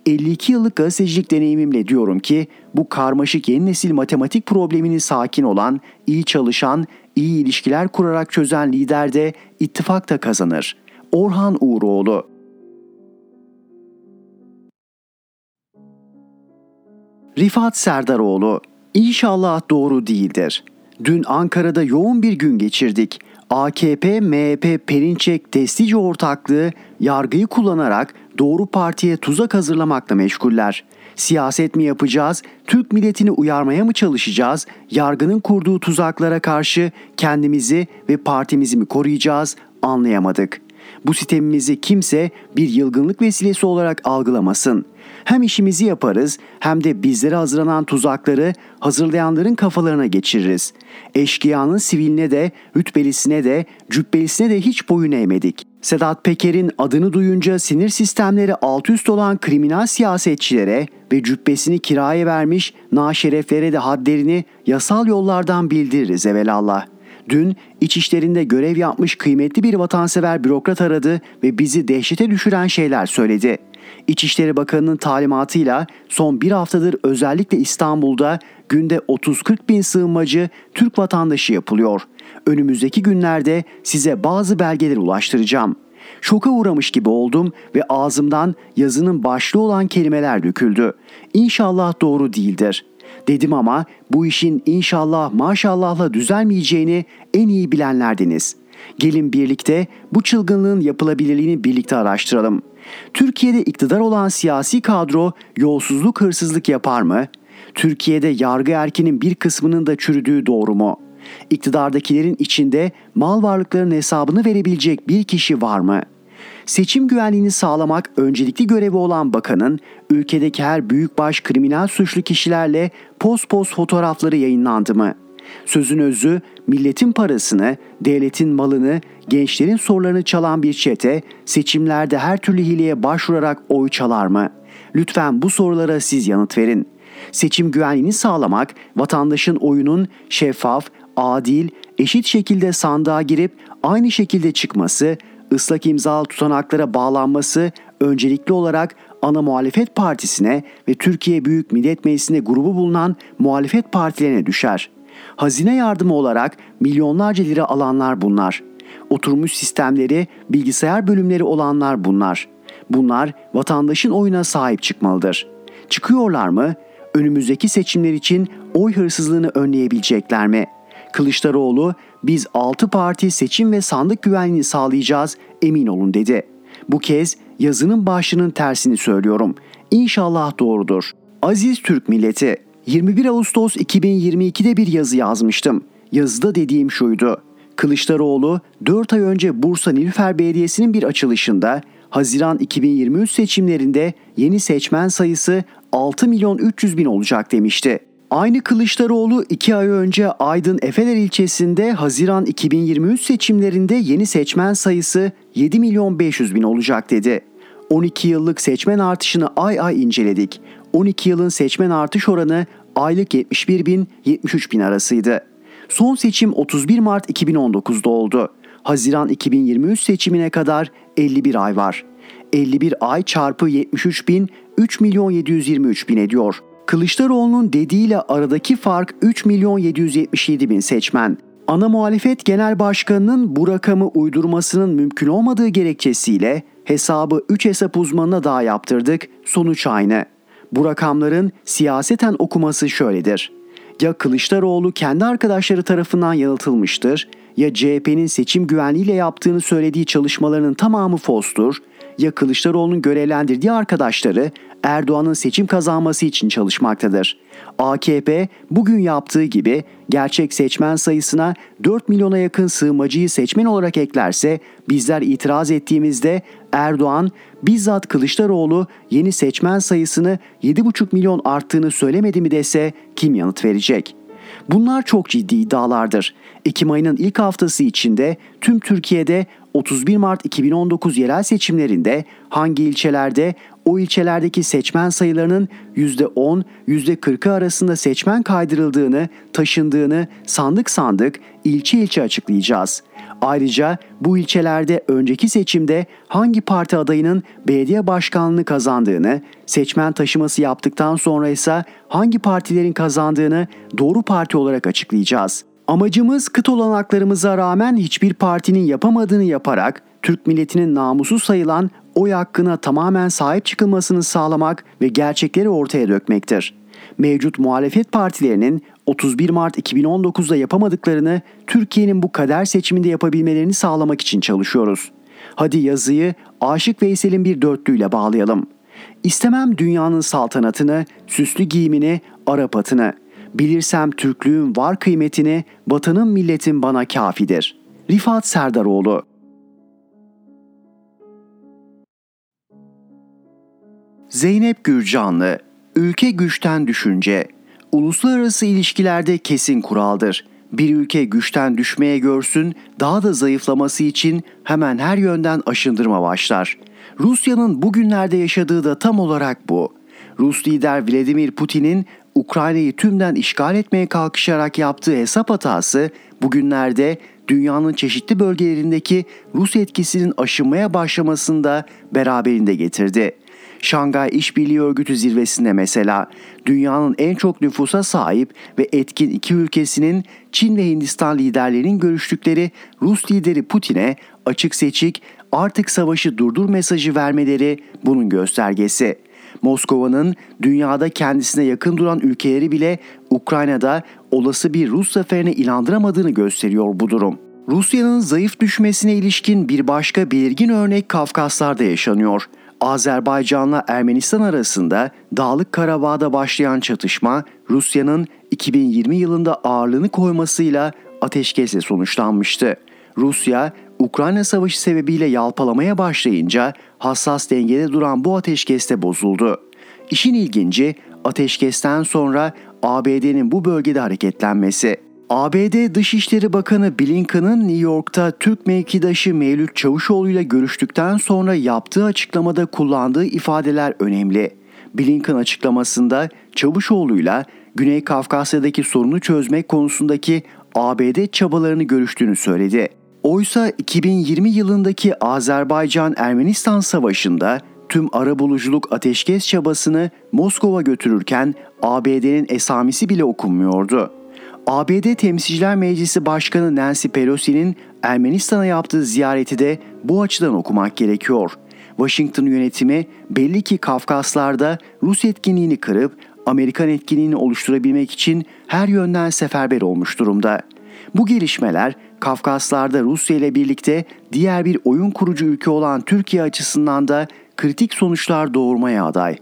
52 yıllık gazetecilik deneyimimle diyorum ki bu karmaşık yeni nesil matematik problemini sakin olan, iyi çalışan, iyi ilişkiler kurarak çözen lider de ittifak kazanır. Orhan Uğuroğlu Rifat Serdaroğlu İnşallah doğru değildir. Dün Ankara'da yoğun bir gün geçirdik. AKP, MHP, Perinçek, Destici ortaklığı yargıyı kullanarak doğru partiye tuzak hazırlamakla meşguller. Siyaset mi yapacağız, Türk milletini uyarmaya mı çalışacağız, yargının kurduğu tuzaklara karşı kendimizi ve partimizi mi koruyacağız anlayamadık. Bu sistemimizi kimse bir yılgınlık vesilesi olarak algılamasın. Hem işimizi yaparız hem de bizlere hazırlanan tuzakları hazırlayanların kafalarına geçiririz. Eşkıyanın siviline de, rütbelisine de, cübbelisine de hiç boyun eğmedik. Sedat Peker'in adını duyunca sinir sistemleri alt üst olan kriminal siyasetçilere ve cübbesini kiraya vermiş naşereflere de hadlerini yasal yollardan bildiririz evelallah. Dün iç işlerinde görev yapmış kıymetli bir vatansever bürokrat aradı ve bizi dehşete düşüren şeyler söyledi. İçişleri Bakanı'nın talimatıyla son bir haftadır özellikle İstanbul'da günde 30-40 bin sığınmacı Türk vatandaşı yapılıyor. Önümüzdeki günlerde size bazı belgeleri ulaştıracağım. Şoka uğramış gibi oldum ve ağzımdan yazının başlığı olan kelimeler döküldü. İnşallah doğru değildir. Dedim ama bu işin inşallah maşallahla düzelmeyeceğini en iyi bilenlerdiniz. Gelin birlikte bu çılgınlığın yapılabilirliğini birlikte araştıralım. Türkiye'de iktidar olan siyasi kadro yolsuzluk hırsızlık yapar mı? Türkiye'de yargı erkinin bir kısmının da çürüdüğü doğru mu? İktidardakilerin içinde mal varlıklarının hesabını verebilecek bir kişi var mı?'' Seçim güvenliğini sağlamak öncelikli görevi olan bakanın ülkedeki her büyükbaş kriminal suçlu kişilerle post post fotoğrafları yayınlandı mı? Sözün özü milletin parasını, devletin malını, gençlerin sorularını çalan bir çete seçimlerde her türlü hileye başvurarak oy çalar mı? Lütfen bu sorulara siz yanıt verin. Seçim güvenliğini sağlamak, vatandaşın oyunun şeffaf, adil, eşit şekilde sandığa girip aynı şekilde çıkması, ıslak imzalı tutanaklara bağlanması öncelikli olarak ana muhalefet partisine ve Türkiye Büyük Millet Meclisi'nde grubu bulunan muhalefet partilerine düşer. Hazine yardımı olarak milyonlarca lira alanlar bunlar. Oturmuş sistemleri, bilgisayar bölümleri olanlar bunlar. Bunlar vatandaşın oyuna sahip çıkmalıdır. Çıkıyorlar mı? Önümüzdeki seçimler için oy hırsızlığını önleyebilecekler mi?'' Kılıçdaroğlu biz 6 parti seçim ve sandık güvenliğini sağlayacağız emin olun dedi. Bu kez yazının başlığının tersini söylüyorum. İnşallah doğrudur. Aziz Türk milleti 21 Ağustos 2022'de bir yazı yazmıştım. Yazıda dediğim şuydu. Kılıçdaroğlu 4 ay önce Bursa Nilüfer Belediyesi'nin bir açılışında Haziran 2023 seçimlerinde yeni seçmen sayısı 6 milyon 300 bin olacak demişti. Aynı Kılıçdaroğlu 2 ay önce Aydın Efeler ilçesinde Haziran 2023 seçimlerinde yeni seçmen sayısı 7 milyon 500 bin olacak dedi. 12 yıllık seçmen artışını ay ay inceledik. 12 yılın seçmen artış oranı aylık 71 bin 73 bin arasıydı. Son seçim 31 Mart 2019'da oldu. Haziran 2023 seçimine kadar 51 ay var. 51 ay çarpı 73 bin 3 milyon 723 bin ediyor. Kılıçdaroğlu'nun dediğiyle aradaki fark 3 milyon 777 bin seçmen. Ana muhalefet genel başkanının bu rakamı uydurmasının mümkün olmadığı gerekçesiyle hesabı 3 hesap uzmanına daha yaptırdık. Sonuç aynı. Bu rakamların siyaseten okuması şöyledir. Ya Kılıçdaroğlu kendi arkadaşları tarafından yanıltılmıştır ya CHP'nin seçim güvenliğiyle yaptığını söylediği çalışmalarının tamamı fostur ya Kılıçdaroğlu'nun görevlendirdiği arkadaşları Erdoğan'ın seçim kazanması için çalışmaktadır. AKP bugün yaptığı gibi gerçek seçmen sayısına 4 milyona yakın sığınmacıyı seçmen olarak eklerse bizler itiraz ettiğimizde Erdoğan bizzat Kılıçdaroğlu yeni seçmen sayısını 7,5 milyon arttığını söylemedi mi dese kim yanıt verecek? Bunlar çok ciddi iddialardır. Ekim ayının ilk haftası içinde tüm Türkiye'de 31 Mart 2019 yerel seçimlerinde hangi ilçelerde o ilçelerdeki seçmen sayılarının %10, %40'ı arasında seçmen kaydırıldığını, taşındığını sandık sandık, ilçe ilçe açıklayacağız. Ayrıca bu ilçelerde önceki seçimde hangi parti adayının belediye başkanlığını kazandığını, seçmen taşıması yaptıktan sonra ise hangi partilerin kazandığını doğru parti olarak açıklayacağız. Amacımız kıt olanaklarımıza rağmen hiçbir partinin yapamadığını yaparak Türk milletinin namusu sayılan oy hakkına tamamen sahip çıkılmasını sağlamak ve gerçekleri ortaya dökmektir. Mevcut muhalefet partilerinin 31 Mart 2019'da yapamadıklarını Türkiye'nin bu kader seçiminde yapabilmelerini sağlamak için çalışıyoruz. Hadi yazıyı Aşık Veysel'in bir dörtlüğüyle bağlayalım. İstemem dünyanın saltanatını, süslü giyimini, Arap atını. Bilirsem Türklüğün var kıymetini, vatanın milletin bana kafidir. Rifat Serdaroğlu Zeynep Gürcanlı Ülke güçten düşünce Uluslararası ilişkilerde kesin kuraldır. Bir ülke güçten düşmeye görsün, daha da zayıflaması için hemen her yönden aşındırma başlar. Rusya'nın bugünlerde yaşadığı da tam olarak bu. Rus lider Vladimir Putin'in Ukrayna'yı tümden işgal etmeye kalkışarak yaptığı hesap hatası bugünlerde dünyanın çeşitli bölgelerindeki Rus etkisinin aşınmaya başlamasını da beraberinde getirdi. Şangay İşbirliği Örgütü zirvesinde mesela dünyanın en çok nüfusa sahip ve etkin iki ülkesinin Çin ve Hindistan liderlerinin görüştükleri Rus lideri Putin'e açık seçik artık savaşı durdur mesajı vermeleri bunun göstergesi. Moskova'nın dünyada kendisine yakın duran ülkeleri bile Ukrayna'da olası bir Rus zaferine inandıramadığını gösteriyor bu durum. Rusya'nın zayıf düşmesine ilişkin bir başka belirgin örnek Kafkaslar'da yaşanıyor. Azerbaycan'la Ermenistan arasında Dağlık Karabağ'da başlayan çatışma Rusya'nın 2020 yılında ağırlığını koymasıyla ateşkesle sonuçlanmıştı. Rusya, Ukrayna Savaşı sebebiyle yalpalamaya başlayınca hassas dengede duran bu ateşkeste bozuldu. İşin ilginci ateşkesten sonra ABD'nin bu bölgede hareketlenmesi. ABD Dışişleri Bakanı Blinken'ın New York'ta Türk mevkidaşı Mevlüt Çavuşoğlu ile görüştükten sonra yaptığı açıklamada kullandığı ifadeler önemli. Blinken açıklamasında Çavuşoğlu'yla Güney Kafkasya'daki sorunu çözmek konusundaki ABD çabalarını görüştüğünü söyledi. Oysa 2020 yılındaki Azerbaycan-Ermenistan savaşında tüm arabuluculuk ateşkes çabasını Moskova götürürken ABD'nin esamisi bile okunmuyordu. ABD Temsilciler Meclisi Başkanı Nancy Pelosi'nin Ermenistan'a yaptığı ziyareti de bu açıdan okumak gerekiyor. Washington yönetimi belli ki Kafkaslar'da Rus etkinliğini kırıp Amerikan etkinliğini oluşturabilmek için her yönden seferber olmuş durumda. Bu gelişmeler Kafkaslar'da Rusya ile birlikte diğer bir oyun kurucu ülke olan Türkiye açısından da kritik sonuçlar doğurmaya aday.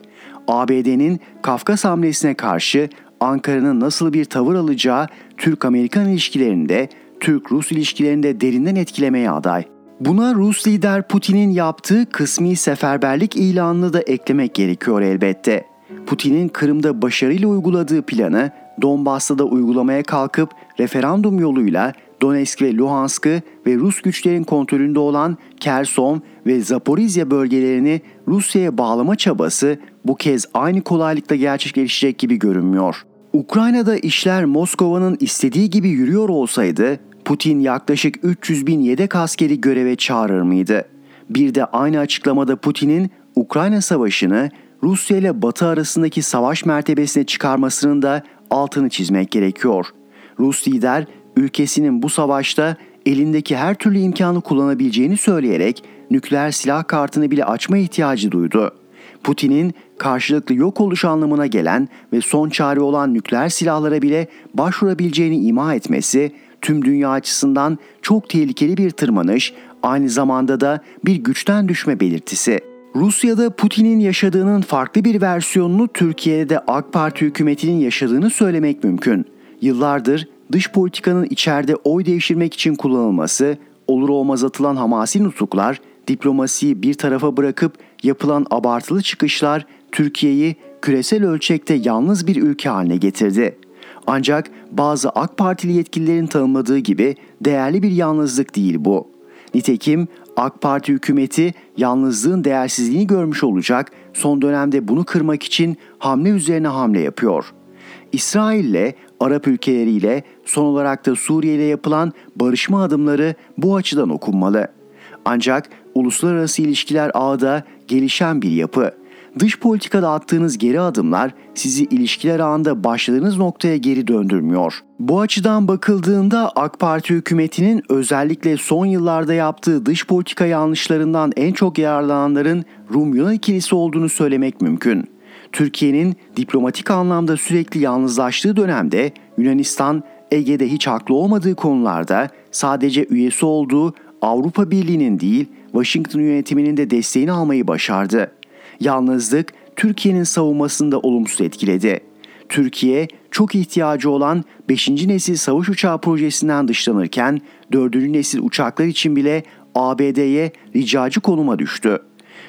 ABD'nin Kafkas hamlesine karşı Ankara'nın nasıl bir tavır alacağı Türk-Amerikan ilişkilerinde, Türk-Rus ilişkilerinde derinden etkilemeye aday. Buna Rus lider Putin'in yaptığı kısmi seferberlik ilanını da eklemek gerekiyor elbette. Putin'in Kırım'da başarıyla uyguladığı planı Donbas'ta da uygulamaya kalkıp referandum yoluyla Donetsk ve Luhansk'ı ve Rus güçlerin kontrolünde olan Kerson ve Zaporizya bölgelerini Rusya'ya bağlama çabası bu kez aynı kolaylıkla gerçekleşecek gibi görünmüyor. Ukrayna'da işler Moskova'nın istediği gibi yürüyor olsaydı Putin yaklaşık 300 bin yedek askeri göreve çağırır mıydı? Bir de aynı açıklamada Putin'in Ukrayna Savaşı'nı Rusya ile Batı arasındaki savaş mertebesine çıkarmasının da altını çizmek gerekiyor. Rus lider ülkesinin bu savaşta elindeki her türlü imkanı kullanabileceğini söyleyerek nükleer silah kartını bile açma ihtiyacı duydu. Putin'in karşılıklı yok oluş anlamına gelen ve son çare olan nükleer silahlara bile başvurabileceğini ima etmesi tüm dünya açısından çok tehlikeli bir tırmanış, aynı zamanda da bir güçten düşme belirtisi. Rusya'da Putin'in yaşadığının farklı bir versiyonunu Türkiye'de de AK Parti hükümetinin yaşadığını söylemek mümkün. Yıllardır dış politikanın içeride oy devşirmek için kullanılması, olur olmaz atılan hamasi nutuklar, diplomasiyi bir tarafa bırakıp yapılan abartılı çıkışlar Türkiye'yi küresel ölçekte yalnız bir ülke haline getirdi. Ancak bazı AK Partili yetkililerin tanımladığı gibi değerli bir yalnızlık değil bu. Nitekim AK Parti hükümeti yalnızlığın değersizliğini görmüş olacak, son dönemde bunu kırmak için hamle üzerine hamle yapıyor. İsrail'le, Arap ülkeleriyle, son olarak da Suriye ile yapılan barışma adımları bu açıdan okunmalı. Ancak uluslararası ilişkiler ağda gelişen bir yapı Dış politikada attığınız geri adımlar sizi ilişkiler ağında başladığınız noktaya geri döndürmüyor. Bu açıdan bakıldığında AK Parti hükümetinin özellikle son yıllarda yaptığı dış politika yanlışlarından en çok yararlananların Rum-Yunan ikilisi olduğunu söylemek mümkün. Türkiye'nin diplomatik anlamda sürekli yalnızlaştığı dönemde Yunanistan Ege'de hiç haklı olmadığı konularda sadece üyesi olduğu Avrupa Birliği'nin değil Washington yönetiminin de desteğini almayı başardı. Yalnızlık Türkiye'nin savunmasında olumsuz etkiledi. Türkiye çok ihtiyacı olan 5. nesil savaş uçağı projesinden dışlanırken 4. nesil uçaklar için bile ABD'ye ricacı konuma düştü.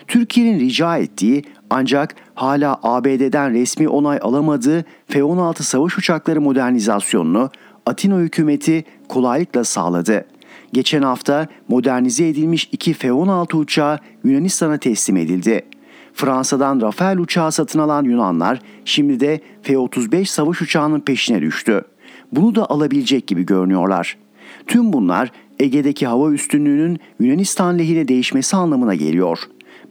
Türkiye'nin rica ettiği ancak hala ABD'den resmi onay alamadığı F-16 savaş uçakları modernizasyonunu Atina hükümeti kolaylıkla sağladı. Geçen hafta modernize edilmiş iki F-16 uçağı Yunanistan'a teslim edildi. Fransa'dan Rafael uçağı satın alan Yunanlar şimdi de F-35 savaş uçağının peşine düştü. Bunu da alabilecek gibi görünüyorlar. Tüm bunlar Ege'deki hava üstünlüğünün Yunanistan lehine değişmesi anlamına geliyor.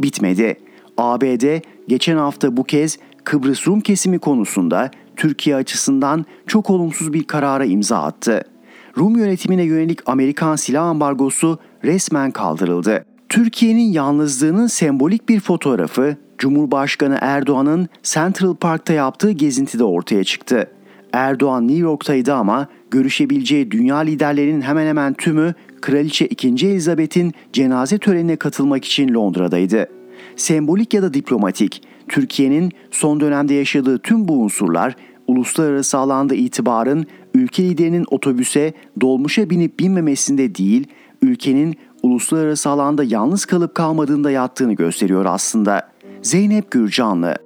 Bitmedi. ABD geçen hafta bu kez Kıbrıs Rum kesimi konusunda Türkiye açısından çok olumsuz bir karara imza attı. Rum yönetimine yönelik Amerikan silah ambargosu resmen kaldırıldı. Türkiye'nin yalnızlığının sembolik bir fotoğrafı Cumhurbaşkanı Erdoğan'ın Central Park'ta yaptığı gezintide ortaya çıktı. Erdoğan New York'taydı ama görüşebileceği dünya liderlerinin hemen hemen tümü Kraliçe 2. Elizabeth'in cenaze törenine katılmak için Londra'daydı. Sembolik ya da diplomatik, Türkiye'nin son dönemde yaşadığı tüm bu unsurlar uluslararası alanda itibarın ülke liderinin otobüse, dolmuşa binip binmemesinde değil, ülkenin uluslararası alanda yalnız kalıp kalmadığında yattığını gösteriyor aslında. Zeynep Gürcanlı